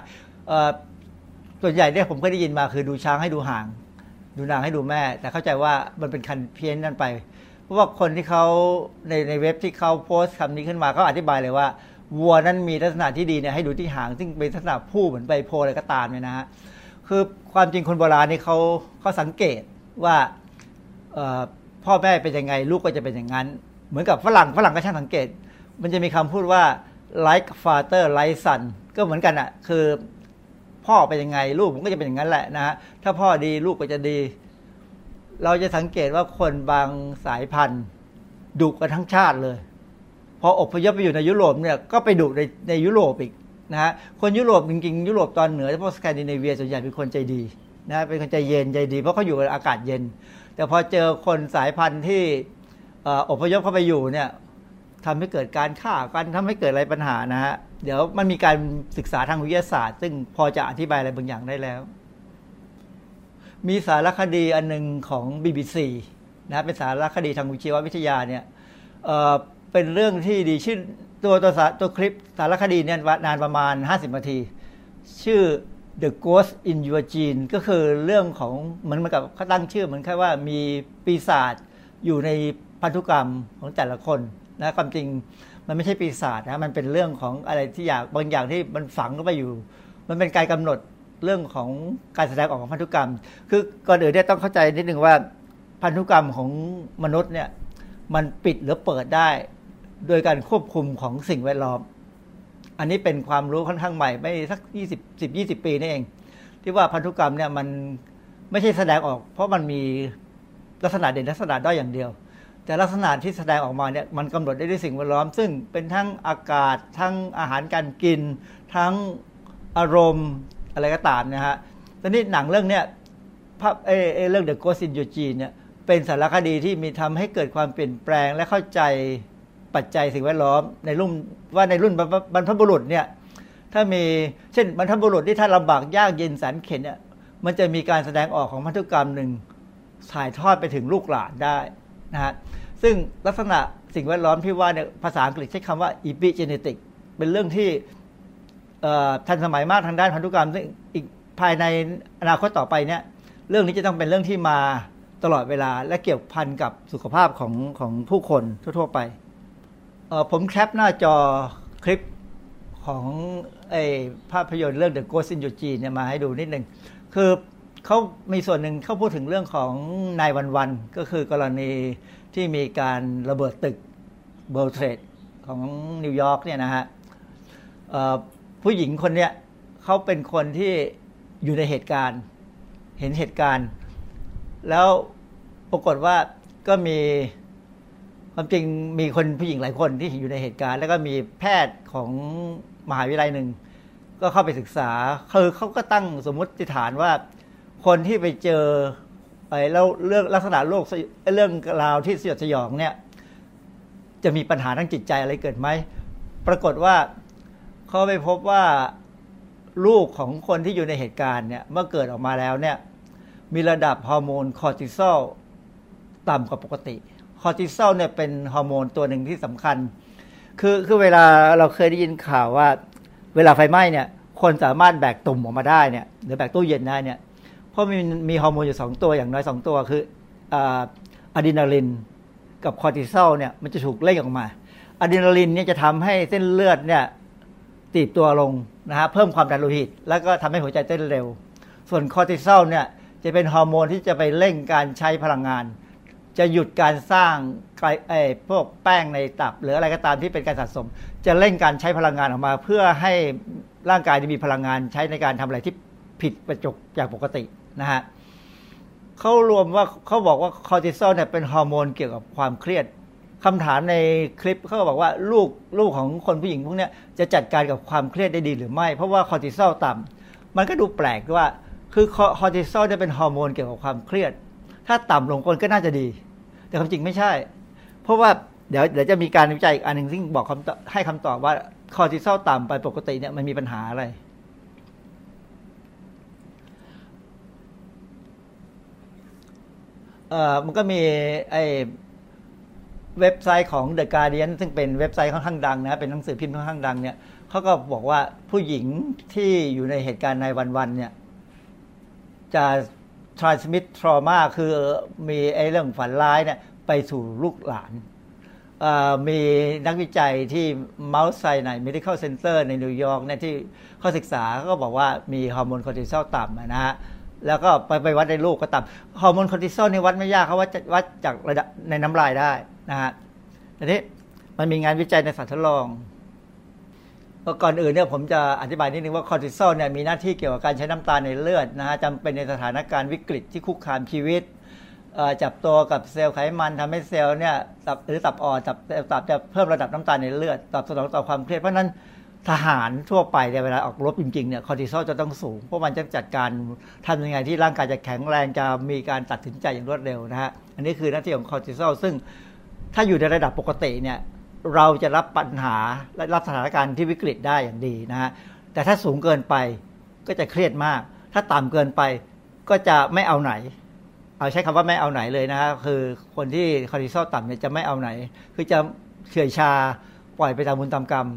J: ส่วนใหญ่เนี่ยผมก็ได้ยินมาคือดูช้างให้ดูหาง ดูนางให้ดูแม่ แต่เข้าใจว่ามันเป็นคันเพี้ยนนั่นไป เพราะว่าคนที่เขาในในเว็บที่เขาโพสต์คำนี้ขึ้นมาเขาอธิบายเลยว่าวัวนั้นมีลักษณะที่ดีเนี่ยให้ดูที่หาง ซึ่งเป็นลักษณะผู้เหมือนใบโพอะไรก็ตามเนี่ยนะฮะคือความจริงคนโบราณนี่เขาเขาสังเกตว่าเพ่อแม่เป็นยังไงลูกก็จะเป็นอย่างนั้น เหมือนกับฝรั่งฝรั่งก็ช่างสังเกต มันจะมีคำพูดว่า like father like son ก็เหมือนกันอะ่ะคือพ่อเป็นยังไงลูกผมก็จะเป็นอย่างนั้นแหละนะฮะถ้าพ่อดีลูกก็จะดี เราจะสังเกตว่าคนบางสายพันธุ์ดุกันทั้งชาติเลย พออพยพไปอยู่ในยุโรปเนี่ยก็ไปดุในในยุโรปอีกนะฮะคนยุโรปจริงๆ ยุโรปตอนเหนือพวกสแกนดิเนเวียส่วนใหญ่เป็นคนใจดีนะฮะเป็นคนใจเย็นใจดี เพราะเขาอยู่กับอากาศเย็น แต่พอเจอคนสายพันธุ์ที่ออพยพเข้าไปอยู่เนี่ยทำให้เกิดการฆ่ากันทำให้เกิดอะไรปัญหานะฮะเดี๋ยวมันมีการศึกษาทางวิทยาศาสตร์ ซึ่งพอจะอธิบายอะไรบางอย่างได้แล้ว มีสารคดีอันหนึ่งของ BBC นะเป็นสารคดีทางวิชีววิทยาเนี่ยเเป็นเรื่องที่ดีชื่อตัวตัวตัวคลิปสารคดีเนี่ยนานประมาณ 50นาที ชื่อ The Ghost in Your Gene ก็คือเรื่องของเหมือนกับเขาตั้งชื่อเหมือนแค่ว่ามีปีศาจอยู่ในพันธุกรรมของแต่ละคนนะความจริงมันไม่ใช่ปีศาจนะมันเป็นเรื่องของอะไรที่อยากบางอย่างที่มันฝังเข้าไปอยู่ มันเป็นการกำหนดเรื่องของการแสดงออกของพันธุกรรม คือก่อนอื่นเนี่ยต้องเข้าใจนิดนึงว่าพันธุกรรมของมนุษย์เนี่ยมันปิดหรือเปิดได้ โดยการควบคุมของสิ่งแวดล้อม อันนี้เป็นความรู้ค่อนข้างใหม่ ไม่สักยี่สิบสิบยี่สิบปีนี่เอง ที่ว่าพันธุกรรมเนี่ยมันไม่ใช่แสดงออก เพราะมันมีลักษณะเด่นลักษณะด้อยอย่างเดียว แต่ลักษณะที่แสดงออกมาเนี่ยมันกำหนดได้ด้วยสิ่งแวดล้อม ซึ่งเป็นทั้งอากาศทั้งอาหารการกิน ทั้งอารมณ์อะไรก็ตามนะฮะตอนนี้หนังเรื่องเนี้ยภาพเอเอเรื่อง The Ghost in Your Gene เนี่ยเป็นสารคดีที่มีทำให้เกิดความเปลี่ยนแปลงและเข้าใจ ปัจจัยสิ่งแวดล้อมในรุ่นว่าในรุ่นบรรพบุรุษเนี่ยถ้ามีเช่นบรรพบุรุษที่ถ้าลำบากยากเย็นแสนเข็นเนี่ยมันจะมีการแสดงออกของพันธุกรรมหนึ่งถ่ายทอดไปถึงลูกหลานได้นะฮะซึ่งลักษณะสิ่งแวดล้อมที่ว่าเนี่ยภาษาอังกฤษใช้คำว่า epigenetic เป็นเรื่องที่ทันสมัยมากทางด้านพันธุกรรมซึ่งอีกภายในอนาคตต่อไปเนี่ยเรื่องนี้จะต้องเป็นเรื่องที่มาตลอดเวลาและเกี่ยวพันกับสุขภาพของของผู้คนทั่ว ๆ ไป ผมแคปหน้าจอคลิปของไอ้ภาพยนตร์เรื่อง The Ghost in Your Gene เนี่ยมาให้ดูนิดหนึ่ง คือเขามีส่วนหนึ่งเขาพูดถึงเรื่องของนายวันวัน ก็คือกรณีที่มีการระเบิดตึกเบลเทรดของนิวยอร์กเนี่ยนะฮะผู้หญิงคนเนี้ยเขาเป็นคนที่อยู่ในเหตุการณ์ เห็นเหตุการณ์ แล้วปรากฏว่าก็มี ความจริงมีคนผู้หญิงหลายคนที่อยู่ในเหตุการณ์ แล้วก็มีแพทย์ของมหาวิทยาลัยหนึ่ง ก็เข้าไปศึกษาคือเขาก็ตั้งสมมติฐานว่า คนที่ไปเจอไปแล้วเรื่องลักษณะโรคเรื่องราวที่สยดสยองเนี่ย จะมีปัญหาทางจิตใจอะไรเกิดไหมปรากฏว่าเขาไปพบว่าลูกของคนที่อยู่ในเหตุการณ์เนี่ยเมื่อเกิดออกมาแล้วเนี่ย มีระดับฮอร์โมนคอร์ติซอลต่ำกว่าปกติ คอร์ติซอลเนี่ยเป็นฮอร์โมนตัวหนึ่งที่สำคัญ คือคือเวลาเราเคยได้ยินข่าวว่า เวลาไฟไหม้เนี่ย คนสามารถแบกตุ่มออกมาได้เนี่ยหรือแบกตู้เย็นได้เนี่ยเพราะมีมีฮอร์โมนอยู่สองตัวอย่างน้อยสองตัวคืออะดรีนาลินกับคอร์ติซอลเนี่ยมันจะถูกเร่งออกมาอะดรีนาลินเนี่ยจะทำให้เส้นเลือดเนี่ยตีบตัวลงนะฮะเพิ่มความดันโลหิต แล้วก็ทำให้หัวใจเต้นเร็ว ส่วนคอร์ติซอลเนี่ยจะเป็นฮอร์โมนที่จะไปเร่งการใช้พลังงาน จะหยุดการสร้างไอ้พวกแป้งในตับ หรืออะไรก็ตามที่เป็นการสะสม จะเร่งการใช้พลังงานออกมา เพื่อให้ร่างกายมีพลังงานใช้ในการทำอะไรที่ผิดประจกจากปกตินะฮะเขารวมว่าเขาบอกว่าคอร์ติซอลเนี่ยเป็นฮอร์โมนเกี่ยวกับความเครียดคำถามในคลิปเขาบอกว่าลูกลูกของคนผู้หญิงพวกนี้จะจัดการกับความเครียดได้ดีหรือไม่ เพราะว่าคอร์ติซอลต่ำมันก็ดูแปลกว่าคือคอร์ติซอลจะเป็นฮอร์โมนเกี่ยวกับความเครียด ถ้าต่ำลงคนก็น่าจะดี แต่ความจริงไม่ใช่ เพราะว่าเดี๋ยวเดี๋ยวจะมีการวิจัยอีกอันหนึ่งที่งบอกคำให้คำตอบว่าคอร์ติซอลต่ำไปปกติเนี่ยมันมีปัญหาอะไร เอ่อมันก็มีไอเว็บไซต์ของ The Guardian ซึ่งเป็นเว็บไซต์ค่อนข้างดังนะ เป็นหนังสือพิมพ์ค่อนข้างดังเนี่ยเขาก็บอกว่าผู้หญิงที่อยู่ในเหตุการณ์ในวันๆเนี่ย จะ transmit trauma คือมีไอ้เรื่องฝันร้ายเนี่ยไปสู่ลูกหลานมีนักวิจัยที่ Mount Sinai Medical Center ในนิวยอร์กเนี่ยที่เขาศึกษาก็บอกว่ามีฮอร์โมนคอร์ติซอลต่ำนะฮะแล้วก็ไปไปวัดในลูกก็ต่ำฮอร์โมนคอร์ติซอลนี่วัดไม่ยากเขาวัดวัดจากระดับในน้ำลายได้นะฮะทีนี้มันมีงานวิจัยในสัตว์ทดลอง ก่อนอื่นเนี่ยผมจะอธิบายนิดนึงว่าคอร์ติซอลเนี่ยมีหน้าที่เกี่ยวกับการใช้น้ำตาลในเลือดนะฮะจำเป็นในสถานการณ์วิกฤตที่คุกคามชีวิตจับตัวกับเซลล์ไขมันทำให้เซลล์เนี่ยตับหรือตับอ่อนตับตับจะเพิ่มระดับน้ำตาลในเลือดตอบสนองต่อความเครียดเพราะนั้นทหารทั่วไปเนี่ยเวลาออกรบจริงๆเนี่ยคอร์ติซอลจะต้องสูง เพราะมันจะจัดการทำยังไงที่ร่างกายจะแข็งแรงจะมีการตัดสินใจอย่างรวดเร็วนะฮะอันนี้คือหน้าที่ของคอร์ติซอลซึ่งถ้าอยู่ในระดับปกติเนี่ย เราจะรับปัญหาและรับสถานการณ์ที่วิกฤตได้อย่างดีนะฮะแต่ถ้าสูงเกินไปก็จะเครียดมาก ถ้าต่ำเกินไปก็จะไม่เอาไหน เอาใช้คำว่าไม่เอาไหนเลยนะฮะคือคนที่คอร์ติซอลต่ำเนี่ยจะไม่เอาไหน คือจะเฉื่อยชาปล่อยไปตามบุญตามกรรม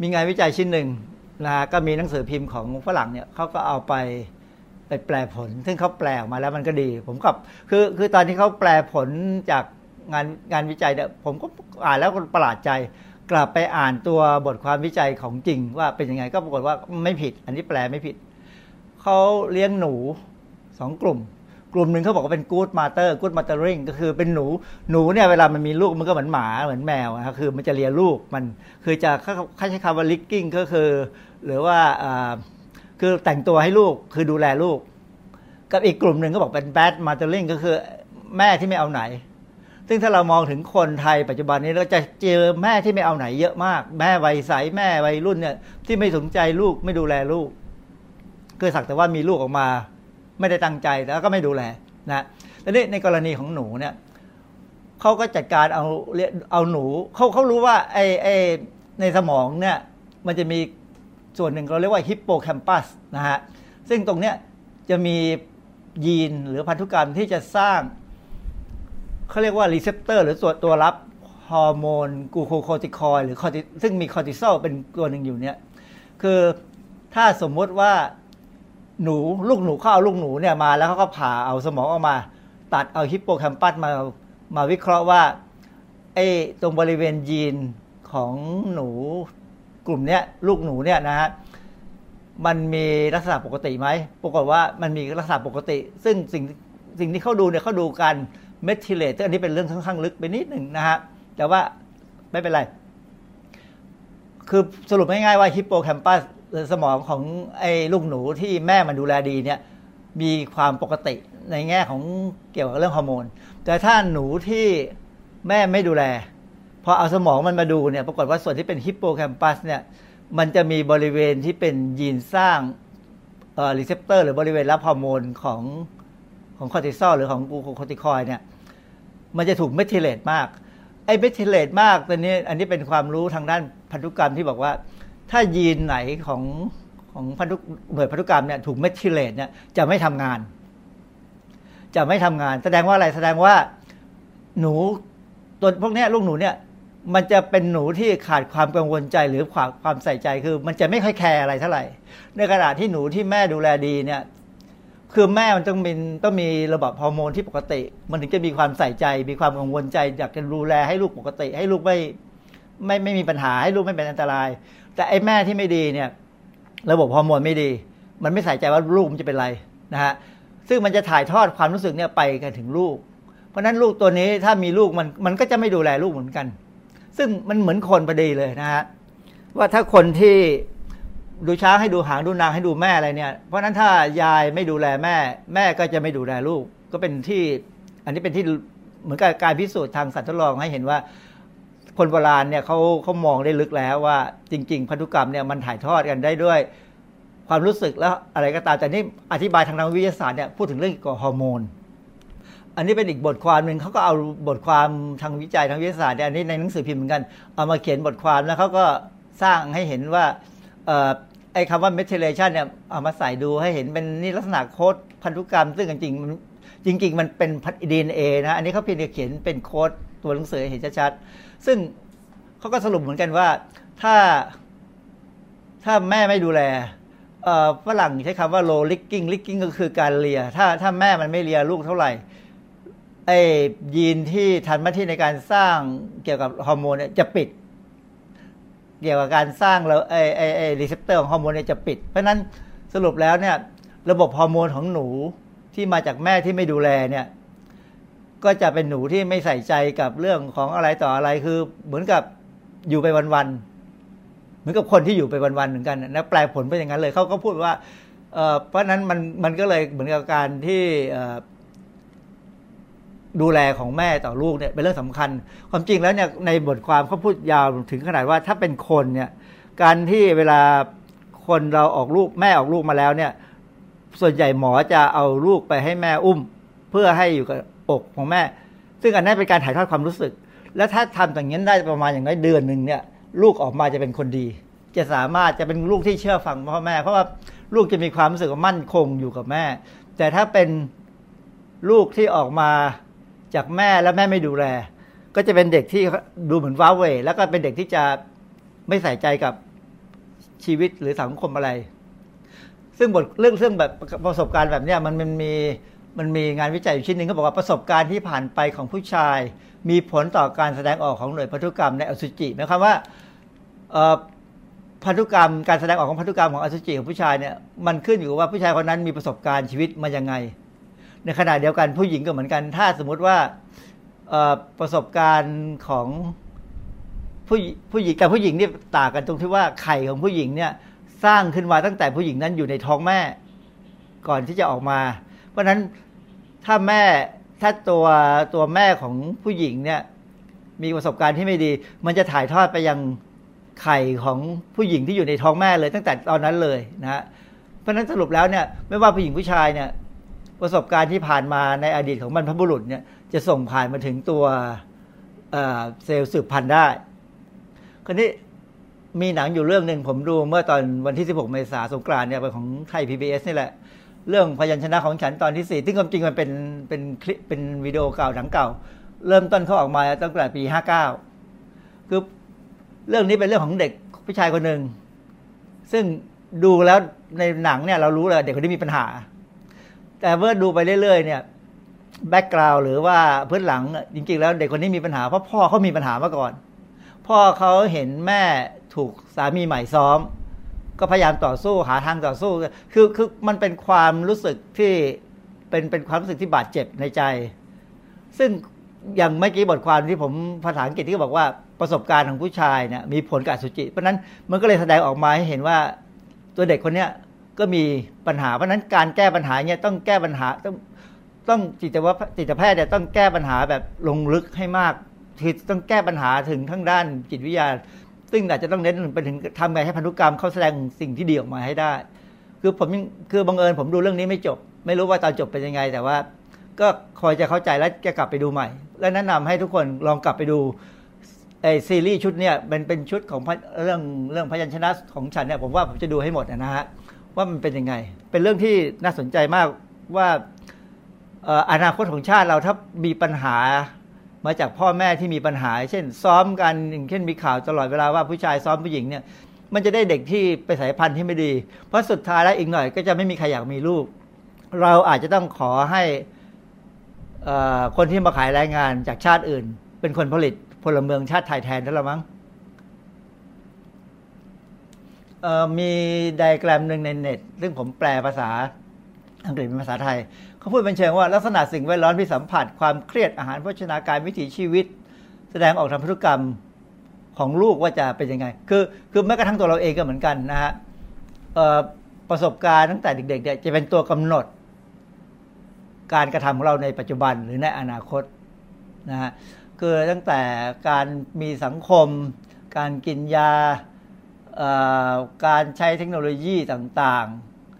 J: มีงานวิจัยชิ้นหนึ่งนะฮะก็มีหนังสือพิมพ์ของฝรั่งเนี่ยเขาก็เอาไปไปแปลผล ซึ่งเขาแปลออกมาแล้วมันก็ดี ผมกับคือคือตอนที่เขาแปลผลจาก งานงานวิจัยเนี่ยผมก็อ่านแล้วก็ประหลาดใจ กลับไปอ่านตัวบทความวิจัยของจริง ว่าเป็นยังไงก็ปรากฏว่าไม่ผิด อันนี้แปลไม่ผิดเขาเลี้ยงหนูสองกลุ่ม กลุ่มหนึ่งเขาบอกว่าเป็น good mother good mothering ก็คือเป็นหนูหนูเนี่ยเวลามันมีลูกมันก็เหมือนหมาเหมือนแมวนะครับคือมันจะเลียลูกมันคือจะเขาใช้คำว่า licking ก็คือ หรือว่าคือแต่งตัวให้ลูกคือดูแลลูก กับอีกกลุ่มหนึ่งก็บอกเป็น bad mothering ก็คือแม่ที่ไม่เอาไหน ซึ่งถ้าเรามองถึงคนไทยปัจจุบันนี้เราจะเจอแม่ที่ไม่เอาไหนเยอะมาก แม่วัยใสแม่วัยรุ่นเนี่ยที่ไม่สนใจลูกไม่ดูแลลูกคือสักแต่ว่ามีลูกออกมา ไม่ได้ตั้งใจแล้วก็ไม่ดูแลนะแต่นี่ในกรณีของหนูเนี่ยเขาก็จัดการเอาเอาหนูเขาเขารู้ว่าไอไอในสมองเนี่ยมันจะมีส่วนหนึ่งเราเรียกว่าฮิปโปแคมปัสนะฮะซึ่งตรงเนี้ยจะมียีนหรือพันธุกรรมที่จะสร้าง เขาเรียกว่า receptor หรือตัวตัวรับฮอร์โมนกูโคโคติคอยหรือคอติซึ่งมีคอร์ติซอลเป็นตัวหนึ่งอยู่เนี่ย คือถ้าสมมติว่าหนูลูกหนูเขาเอาลูกหนูเนี่ยมาแล้วเขาก็ผ่าเอาสมองออกมา ตัดเอาฮิปโปแคมปัสมามาวิเคราะห์ว่าไอ้ตรงบริเวณยีนของหนูกลุ่มเนี้ยลูกหนูเนี่ยนะฮะมันมีลักษณะปกติไหมปรากฏว่ามันมีลักษณะปกติ ซึ่งสิ่งสิ่งที่เขาดูเนี่ยเขาดูการ เมทิเลตอันนี้เป็นเรื่องค่อนข้างลึกไปนิดหนึ่งนะฮะแต่ว่าไม่เป็นไร คือสรุปง่ายๆว่าฮิปโปแคมปัสสมองของไอ้ลูกหนูที่แม่มันดูแลดีเนี่ยมีความปกติในแง่ของเกี่ยวกับเรื่องฮอร์โมน แต่ถ้าหนูที่แม่ไม่ดูแล พอเอาสมองมันมาดูเนี่ย ปรากฏว่าส่วนที่เป็นฮิปโปแคมปัสเนี่ย มันจะมีบริเวณที่เป็นยีนสร้าง receptor หรือบริเวณรับฮอร์โมนของ ของคอร์ติซอลหรือของกูโคติคอยเนี่ยมันจะถูก methylate มาก ไอ้ methylate มากตัวนี้อันนี้เป็นความรู้ทางด้านพันธุกรรมที่บอกว่า ถ้ายีนไหนของของพันธุหน่วยพันธุกรรมเนี่ยถูก methylate เนี่ยจะไม่ทำงาน จะไม่ทำงาน แสดงว่าอะไรแสดงว่าหนูตัวพวกนี้ลูกหนูเนี่ยมันจะเป็นหนูที่ขาดความกังวลใจหรือความความใส่ใจคือ มันจะไม่ค่อยแคร์อะไรเท่าไหร่ ในขณะที่หนูที่แม่ดูแลดีเนี่ย คือแม่มันต้องมีต้องมีระบบฮอร์โมนที่ปกติ มันถึงจะมีความใส่ใจ มีความกังวลใจอยากจะดูแลให้ลูกปกติ ให้ลูกไม่ไม่ไม่มีปัญหาให้ลูกไม่เป็นอันตราย แต่ไอ้แม่ที่ไม่ดีเนี่ย ระบบฮอร์โมนไม่ดี มันไม่ใส่ใจว่าลูกมันจะเป็นไรนะฮะซึ่งมันจะถ่ายทอดความรู้สึกเนี่ยไปกันถึงลูก เพราะนั้นลูกตัวนี้ถ้ามีลูกมันมันก็จะไม่ดูแลลูกเหมือนกัน ซึ่งมันเหมือนคนพอดีเลยนะฮะว่าถ้าคนที่ ดูช้างให้ดูหางดูนางให้ดูแม่อะไรเนี่ย เพราะนั้นถ้ายายไม่ดูแลแม่ แม่ก็จะไม่ดูแลลูก ก็เป็นที่ อันนี้เป็นที่เหมือนกับการพิสูจน์ทางสัตว์ทดลองให้เห็นว่า คนโบราณเนี่ยเขาเขามองได้ลึกแล้วว่า จริง ๆ พันธุกรรมเนี่ยมันถ่ายทอดกันได้ด้วย ความรู้สึกแล้วอะไรก็ตามแต่นี่อธิบายทางทางวิทยาศาสตร์เนี่ยพูดถึงเรื่องเกี่ยวกับฮอร์โมนอันนี้เป็นอีกบทความหนึ่งเขาก็เอาบทความทางวิจัยทางวิทยาศาสตร์เนี่ยอันนี้ในหนังสือพิมพ์เหมือนกันเอามาเขียนบทความแล้วเขาก็สร้างให้เห็นว่า ไอ้คำว่า methylation เนี่ยเอามาใส่ดูให้เห็นเป็นนี่ลักษณะโค้ดพันธุกรรม ซึ่งจริงๆจริง ๆ มันเป็นดีเอ็นเอนะ อันนี้เขาเพียงแต่เขียนเป็นโค้ดตัวหนังสือเห็นชัดๆซึ่งเขาก็สรุปเหมือนกันว่าถ้า ถ้าแม่ไม่ดูแลฝรั่งใช้คำว่า low licking licking ก็คือการเลีย ถ้าถ้าแม่มันไม่เลียลูกเท่าไหร่ไอ้ยีนที่ทำหน้าที่ในการสร้างเกี่ยวกับฮอร์โมนเนี่ยจะปิด เกี่ยวกับการสร้างแล้วไอไอไอ receptor ของฮอร์โมนเนี่ยจะปิด เพราะนั้นสรุปแล้วเนี่ยระบบฮอร์โมนของหนูที่มาจากแม่ที่ไม่ดูแลเนี่ยก็จะเป็นหนูที่ไม่ใส่ใจกับเรื่องของอะไรต่ออะไรคือเหมือนกับอยู่ไปวันๆเหมือนกับคนที่อยู่ไปวันๆเหมือนกันนะแปลผลเป็นอย่างนั้นเลยเขาก็พูดว่าเพราะนั้นมันมันก็เลยเหมือนกับการที่ ดูแลของแม่ต่อลูกเนี่ยเป็นเรื่องสำคัญ ความจริงแล้วเนี่ยในบทความเขาพูดยาวถึงขนาดว่าถ้าเป็นคนเนี่ยการที่เวลาคนเราออกลูกแม่ออกลูกมาแล้วเนี่ย ส่วนใหญ่หมอจะเอาลูกไปให้แม่อุ้ม เพื่อให้อยู่กับอกของแม่ ซึ่งอันนั้นเป็นการถ่ายทอดความรู้สึก และถ้าทำอย่างนี้ได้ประมาณอย่างน้อยเดือนหนึ่งเนี่ย ลูกออกมาจะเป็นคนดี จะสามารถจะเป็นลูกที่เชื่อฟังพ่อแม่ เพราะว่าลูกจะมีความรู้สึกมั่นคงอยู่กับแม่ แต่ถ้าเป็นลูกที่ออกมา จากแม่แล้วแม่ไม่ดูแล ก็จะเป็นเด็กที่ดูเหมือนว้าเวแล้วก็เป็นเด็กที่จะไม่ใส่ใจกับชีวิตหรือสังคมอะไร ซึ่งบทเรื่องเรื่องแบบประสบการณ์แบบเนี้ยมันมันมีมันมีงานวิจัยอยู่ชิ้นหนึ่งเขาบอกว่าประสบการณ์ที่ผ่านไปของผู้ชาย มีผลต่อการแสดงออกของหน่วยพันธุกรรมในอสุจิหมายความว่าพันธุกรรมการแสดงออกของพันธุกรรมของอสุจิของผู้ชายเนี่ยมันขึ้นอยู่กับว่าผู้ชายคนนั้นมีประสบการณ์ชีวิตมายังไง ในขณะเดียวกันผู้หญิงก็เหมือนกัน ถ้าสมมุติว่าประสบการณ์ของผู้ผู้หญิงกับผู้หญิงนี่ต่างกันตรงที่ว่าไข่ของผู้หญิงเนี่ยสร้างขึ้นมาตั้งแต่ผู้หญิงนั้นอยู่ในท้องแม่ ก่อนที่จะออกมา เพราะฉะนั้นถ้าแม่ถ้าตัวตัวแม่ของผู้หญิงเนี่ยมีประสบการณ์ที่ไม่ดี มันจะถ่ายทอดไปยังไข่ของผู้หญิงที่อยู่ในท้องแม่เลย ตั้งแต่ตอนนั้นเลยนะฮะเพราะฉะนั้นสรุปแล้วเนี่ยไม่ว่าผู้หญิงผู้ชายเนี่ย ประสบการณ์ที่ผ่านมาในอดีตของบรรพบุรุษเนี่ยจะส่งผ่านมาถึงตัวเซลล์สืบพันธุ์ได้ คราวนี้มีหนังอยู่เรื่องหนึ่งผมดูเมื่อตอนวันที่ 16 เมษายนสงกรานเนี่ยเป็นของไทย PBS นี่แหละ เรื่องพยัญชนะของฉันตอนที่สี่ที่ความจริงมันเป็นเป็นคลิปเป็นวิดีโอเก่าหนังเก่า เริ่มต้นเขาออกมาตั้งแต่ปี 59 คือเรื่องนี้เป็นเรื่องของเด็กผู้ชายคนหนึ่งซึ่งดูแล้วในหนังเนี่ยเรารู้เลยเด็กคนนี้มีปัญหา แต่เมื่อดูไปเรื่อยๆเนี่ยแบ็กกราวหรือว่าพื้นหลังจริงๆ แล้วเด็กคนนี้มีปัญหาเพราะพ่อเขามีปัญหามาก่อน พ่อเขาเห็นแม่ถูกสามีใหม่ซ้อม ก็พยายามต่อสู้หาทางต่อสู้คือคือมันเป็นความรู้สึกที่เป็นเป็นความรู้สึกที่บาดเจ็บในใจ ซึ่งอย่างเมื่อกี้บทความที่ผมภาษาอังกฤษที่บอกว่าประสบการณ์ของผู้ชายเนี่ยมีผลกับสุจิ เพราะนั้นมันก็เลยแสดงออกมาให้เห็นว่าตัวเด็กคนเนี้ย ก็มีปัญหา เพราะนั้นการแก้ปัญหาเนี่ยต้องแก้ปัญหาต้องต้องจิตวจิตแพทย์เนี่ยต้องแก้ปัญหาแบบลงลึกให้มากคือต้องแก้ปัญหาถึงทั้งด้านจิตวิทยา ซึ่งอาจจะต้องเน้นไปถึงทำไงให้พันธุกรรมเขาแสดงสิ่งที่ดีออกมาให้ได้ คือผมยังคือบังเอิญผมดูเรื่องนี้ไม่จบ ไม่รู้ว่าตอนจบเป็นยังไง แต่ว่า ก็คอยจะเข้าใจแล้วจะกลับไปดูใหม่ และแนะนำให้ทุกคนลองกลับไปดูไอซีรีส์ชุดเนี้ยเป็นเป็นชุดของเรื่องเรื่องพยัญชนะของฉันเนี่ยผมว่าผมจะดูให้หมดนะฮะ ว่ามันเป็นยังไง เป็นเรื่องที่น่าสนใจมากว่าอนาคตของชาติเราถ้ามีปัญหามาจากพ่อแม่ที่มีปัญหา เช่น ซ้อมกันอย่างเช่นมีข่าวตลอดเวลาว่าผู้ชายซ้อมผู้หญิงเนี่ย มันจะได้เด็กที่ไปสายพันธุ์ที่ไม่ดี เพราะสุดท้ายแล้วอีกหน่อย ก็จะไม่มีใครอยากมีลูก เราอาจจะต้องขอให้คนที่มาขายแรงงานจากชาติอื่น เป็นคนผลิตพลเมืองชาติไทยแทนนั่นละมั้ง มีไดแกรมหนึ่งในเน็ต ซึ่งผมแปลภาษาอังกฤษเป็นภาษาไทย เขาพูดเป็นเชิงว่าลักษณะสิ่งแวดล้อมที่สัมผัส ความเครียดอาหารโภชนาการวิถีชีวิต แสดงออกทางพฤติกรรมของลูกว่าจะเป็นยังไง คือคือแม้กระทั่งตัวเราเองก็เหมือนกันนะฮะประสบการณ์ตั้งแต่เด็กๆเนี่ยจะเป็นตัวกำหนด การกระทำของเราในปัจจุบันหรือในอนาคตนะฮะคือตั้งแต่การมีสังคม การกินยา การใช้เทคโนโลยีต่าง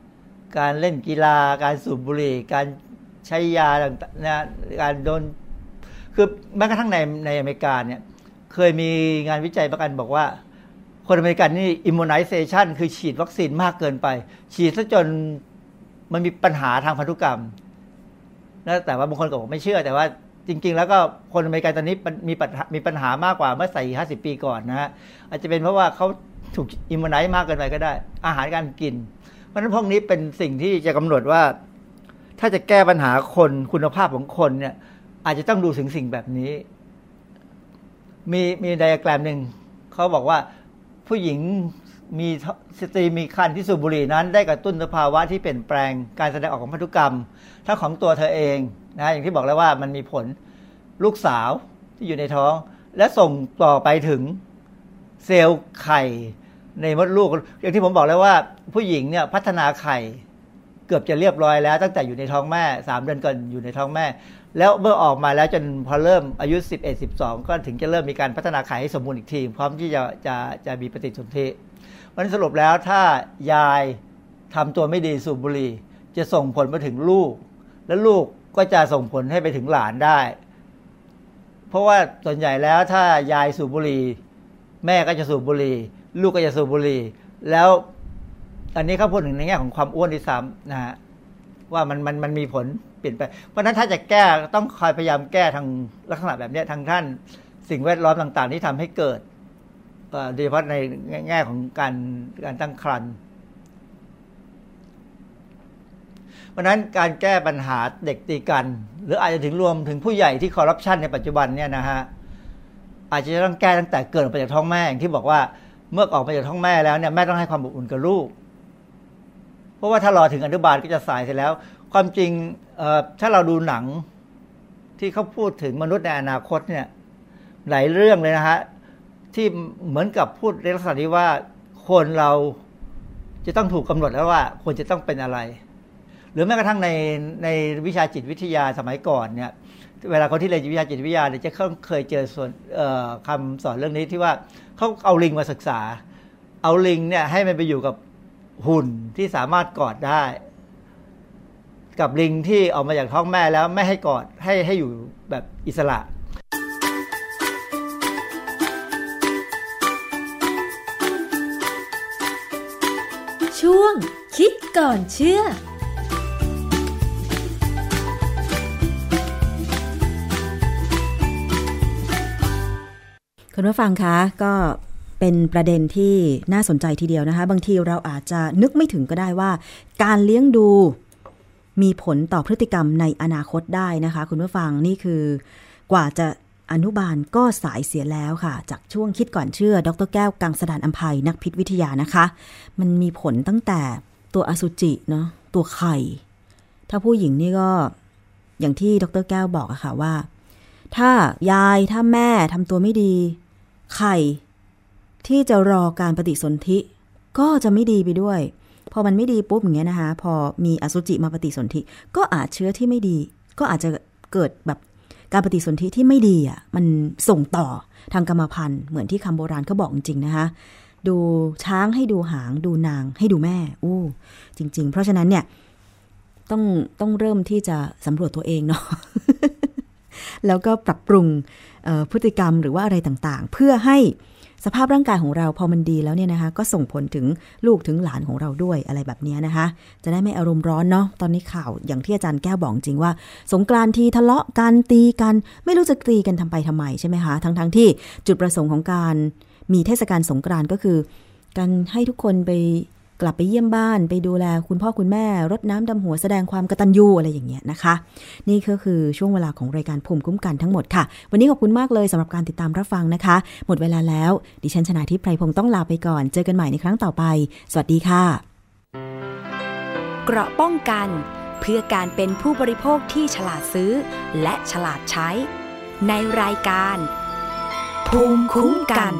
J: ๆ การเล่นกีฬา การสูบบุหรี่ การใช้ยาต่างๆนะการโดน คือแม้กระทั่งในในอเมริกาเนี่ยเคยมีงานวิจัยประกันบอกว่า คนอเมริกันนี่ immunization คือฉีดวัคซีนมากเกินไป ฉีดซะจนมันมีปัญหาทางพันธุกรรมนะแต่ว่าบางคนก็บอกไม่เชื่อแต่ว่า จริง ๆ แล้วก็คนอเมริกันตอนนี้มีปัญหามีปัญหามากกว่าเมื่อสี่ห้าสิบปีก่อนนะฮะอาจจะเป็นเพราะว่าเขาถูก immunize มากเกินไปก็ได้ อาหารการกิน เพราะฉะนั้นพวกนี้เป็นสิ่งที่จะกำหนดว่า ถ้าจะแก้ปัญหาคนคุณภาพของคนเนี่ย อาจจะต้องดูถึงสิ่งแบบนี้ มีมีไดอะแกรมหนึ่งเขาบอกว่าผู้หญิงมีสตรีมีคันที่สูบบุหรี่นั้น ได้กระตุ้นสภาวะที่เปลี่ยนแปลงการแสดงออกของพันธุกรรม ทั้งของตัวเธอเอง นะอย่างที่บอกแล้วว่ามันมีผลลูกสาวที่อยู่ในท้อง และส่งต่อไปถึงเซลล์ไข่ในมดลูก อย่างที่ผมบอกแล้วว่า ผู้หญิงเนี่ยพัฒนาไข่เกือบจะเรียบร้อยแล้ว ตั้งแต่อยู่ในท้องแม่สามเดือนก่อนอยู่ในท้องแม่ แล้วเมื่อออกมาแล้วจนพอเริ่มอายุ 11 12 ก็ถึงจะเริ่มมีการพัฒนาไข่ให้สมบูรณ์อีกที พร้อมที่จะจะจะมีปฏิสนธิวันนี้สรุปแล้วถ้ายายทำตัวไม่ดีสูบบุหรี่จะส่งผลมาถึงลูก และลูก ก็จะส่งผลให้ไปถึงหลานได้ เพราะว่าส่วนใหญ่แล้วถ้ายายสูบบุหรี่แม่ก็จะสูบบุหรี่ลูกก็จะสูบบุหรี่แล้วอันนี้เขาพูดถึงในแง่ของความอ้วนที่ซ้ำนะฮะว่ามันมันมันมีผลเปลี่ยนไป เพราะนั้นถ้าจะแก้ต้องคอยพยายามแก้ทางลักษณะแบบนี้ทางท่าน สิ่งแวดล้อมต่าง ๆ ที่ทำให้เกิดอ่อโดยเฉพาะในแง่ของการการตั้งครรภ์เพ ราะนั้นการแก้ปัญหาเด็กตีกัน หรืออาจจะถึงรวมถึงผู้ใหญ่ที่คอร์รัปชันในปัจจุบันเนี่ยนะฮะอาจจะต้องแก้ตั้งแต่เกิดออกมาจากท้องแม่อย่างที่บอกว่าเมื่อออกมาจากท้องแม่แล้วเนี่ยแม่ต้องให้ความอบอุ่นกับลูก เพราะว่าถ้ารอถึงอนุบาลก็จะสายเสร็จแล้ว ความจริงถ้าเราดูหนังที่เขาพูดถึงมนุษย์ในอนาคตเนี่ยหลายเรื่องเลยนะฮะที่เหมือนกับพูดในลักษณะที่ว่าคนเราจะต้องถูกกำหนดแล้วว่าควรจะต้องเป็นอะไร หรือแม้กระทั่งในในวิชาจิตวิทยาสมัยก่อนเนี่ยเวลาคนที่เรียนวิชาจิตวิทยาเนี่ยจะเคยเจอส่วนเอ่อคำสอนเรื่องนี้ที่ว่าเขาเอาลิงมาศึกษา เอาลิงเนี่ยให้มันไปอยู่กับหุ่นที่สามารถกอดได้ กับลิงที่ออกมาจากท้องแม่แล้วไม่ให้กอดให้ให้อยู่แบบอิสระ
I: ช่วงคิดก่อนเชื่อ
B: คุณผู้ฟังคะก็เป็นประเด็นที่น่าสนใจทีเดียวนะคะ บางทีเราอาจจะนึกไม่ถึงก็ได้ว่า การเลี้ยงดูมีผลต่อพฤติกรรมในอนาคตได้นะคะ คุณผู้ฟังนี่คือกว่าจะอนุบาลก็สายเสียแล้วค่ะ จากช่วงคิดก่อนเชื่อ ดรแก้วกังสดานอัมภัยนักพิษวิทยานะคะ มันมีผลตั้งแต่ตัวอสุจิเนาะตัวไข่ ถ้าผู้หญิงนี่ก็อย่างที่ดรแก้วบอกอะค่ะว่า ถ้ายายถ้าแม่ทำตัวไม่ดี ไข่ ที่จะรอการปฏิสนธิ ก็จะไม่ดีไปด้วย พอมันไม่ดีปุ๊บอย่างเงี้ยนะคะ พอมีอสุจิมาปฏิสนธิ ก็อาจเชื้อที่ไม่ดี ก็อาจจะเกิดแบบการปฏิสนธิที่ไม่ดีอะมันส่งต่อทางกรรมพันธุ์เหมือนที่คำโบราณเขาบอกจริงๆนะคะดูช้างให้ดูหางดูนางให้ดูแม่อู้จริง ๆ เพราะฉะนั้นเนี่ยต้องต้องเริ่มที่จะสำรวจตัวเองเนาะ แล้วก็ปรับปรุงพฤติกรรมหรือว่าอะไรต่างๆ เพื่อให้สภาพร่างกายของเราพอมันดีแล้วเนี่ยนะคะ ก็ส่งผลถึงลูกถึงหลานของเราด้วยอะไรแบบนี้นะคะ จะได้ไม่อารมณ์ร้อนเนาะตอนนี้ข่าวอย่างที่อาจารย์แก้วบอกจริงว่า สงกรานต์ทีทะเลาะกันตีกัน ไม่รู้จะตีกันทำไปทำไมใช่ไหมคะทั้งๆทที่จุดประสงค์ของการมีเทศกาลสงกรานต์ก็คือ การให้ทุกคนไป กลับไปเยี่ยมบ้านไปดูแลคุณพ่อคุณแม่รดน้ำดำหัวแสดงความกตัญญูอะไรอย่างเงี้ยนะคะ นี่ก็คือช่วงเวลาของรายการภูมิคุ้มกันทั้งหมดค่ะ วันนี้ขอบคุณมากเลยสำหรับการติดตามรับฟังนะคะ หมดเวลาแล้ว ดิฉันชนะทิพไพรพงศ์ต้องลาไปก่อน เจอกันใหม่ในครั้งต่อไป สวัสดีค่ะ
K: เกราะป้องกัน เพื่อการเป็นผู้บริโภคที่ฉลาดซื้อ และฉลาดใช้ ในรายการ ภูมิคุ้มกัน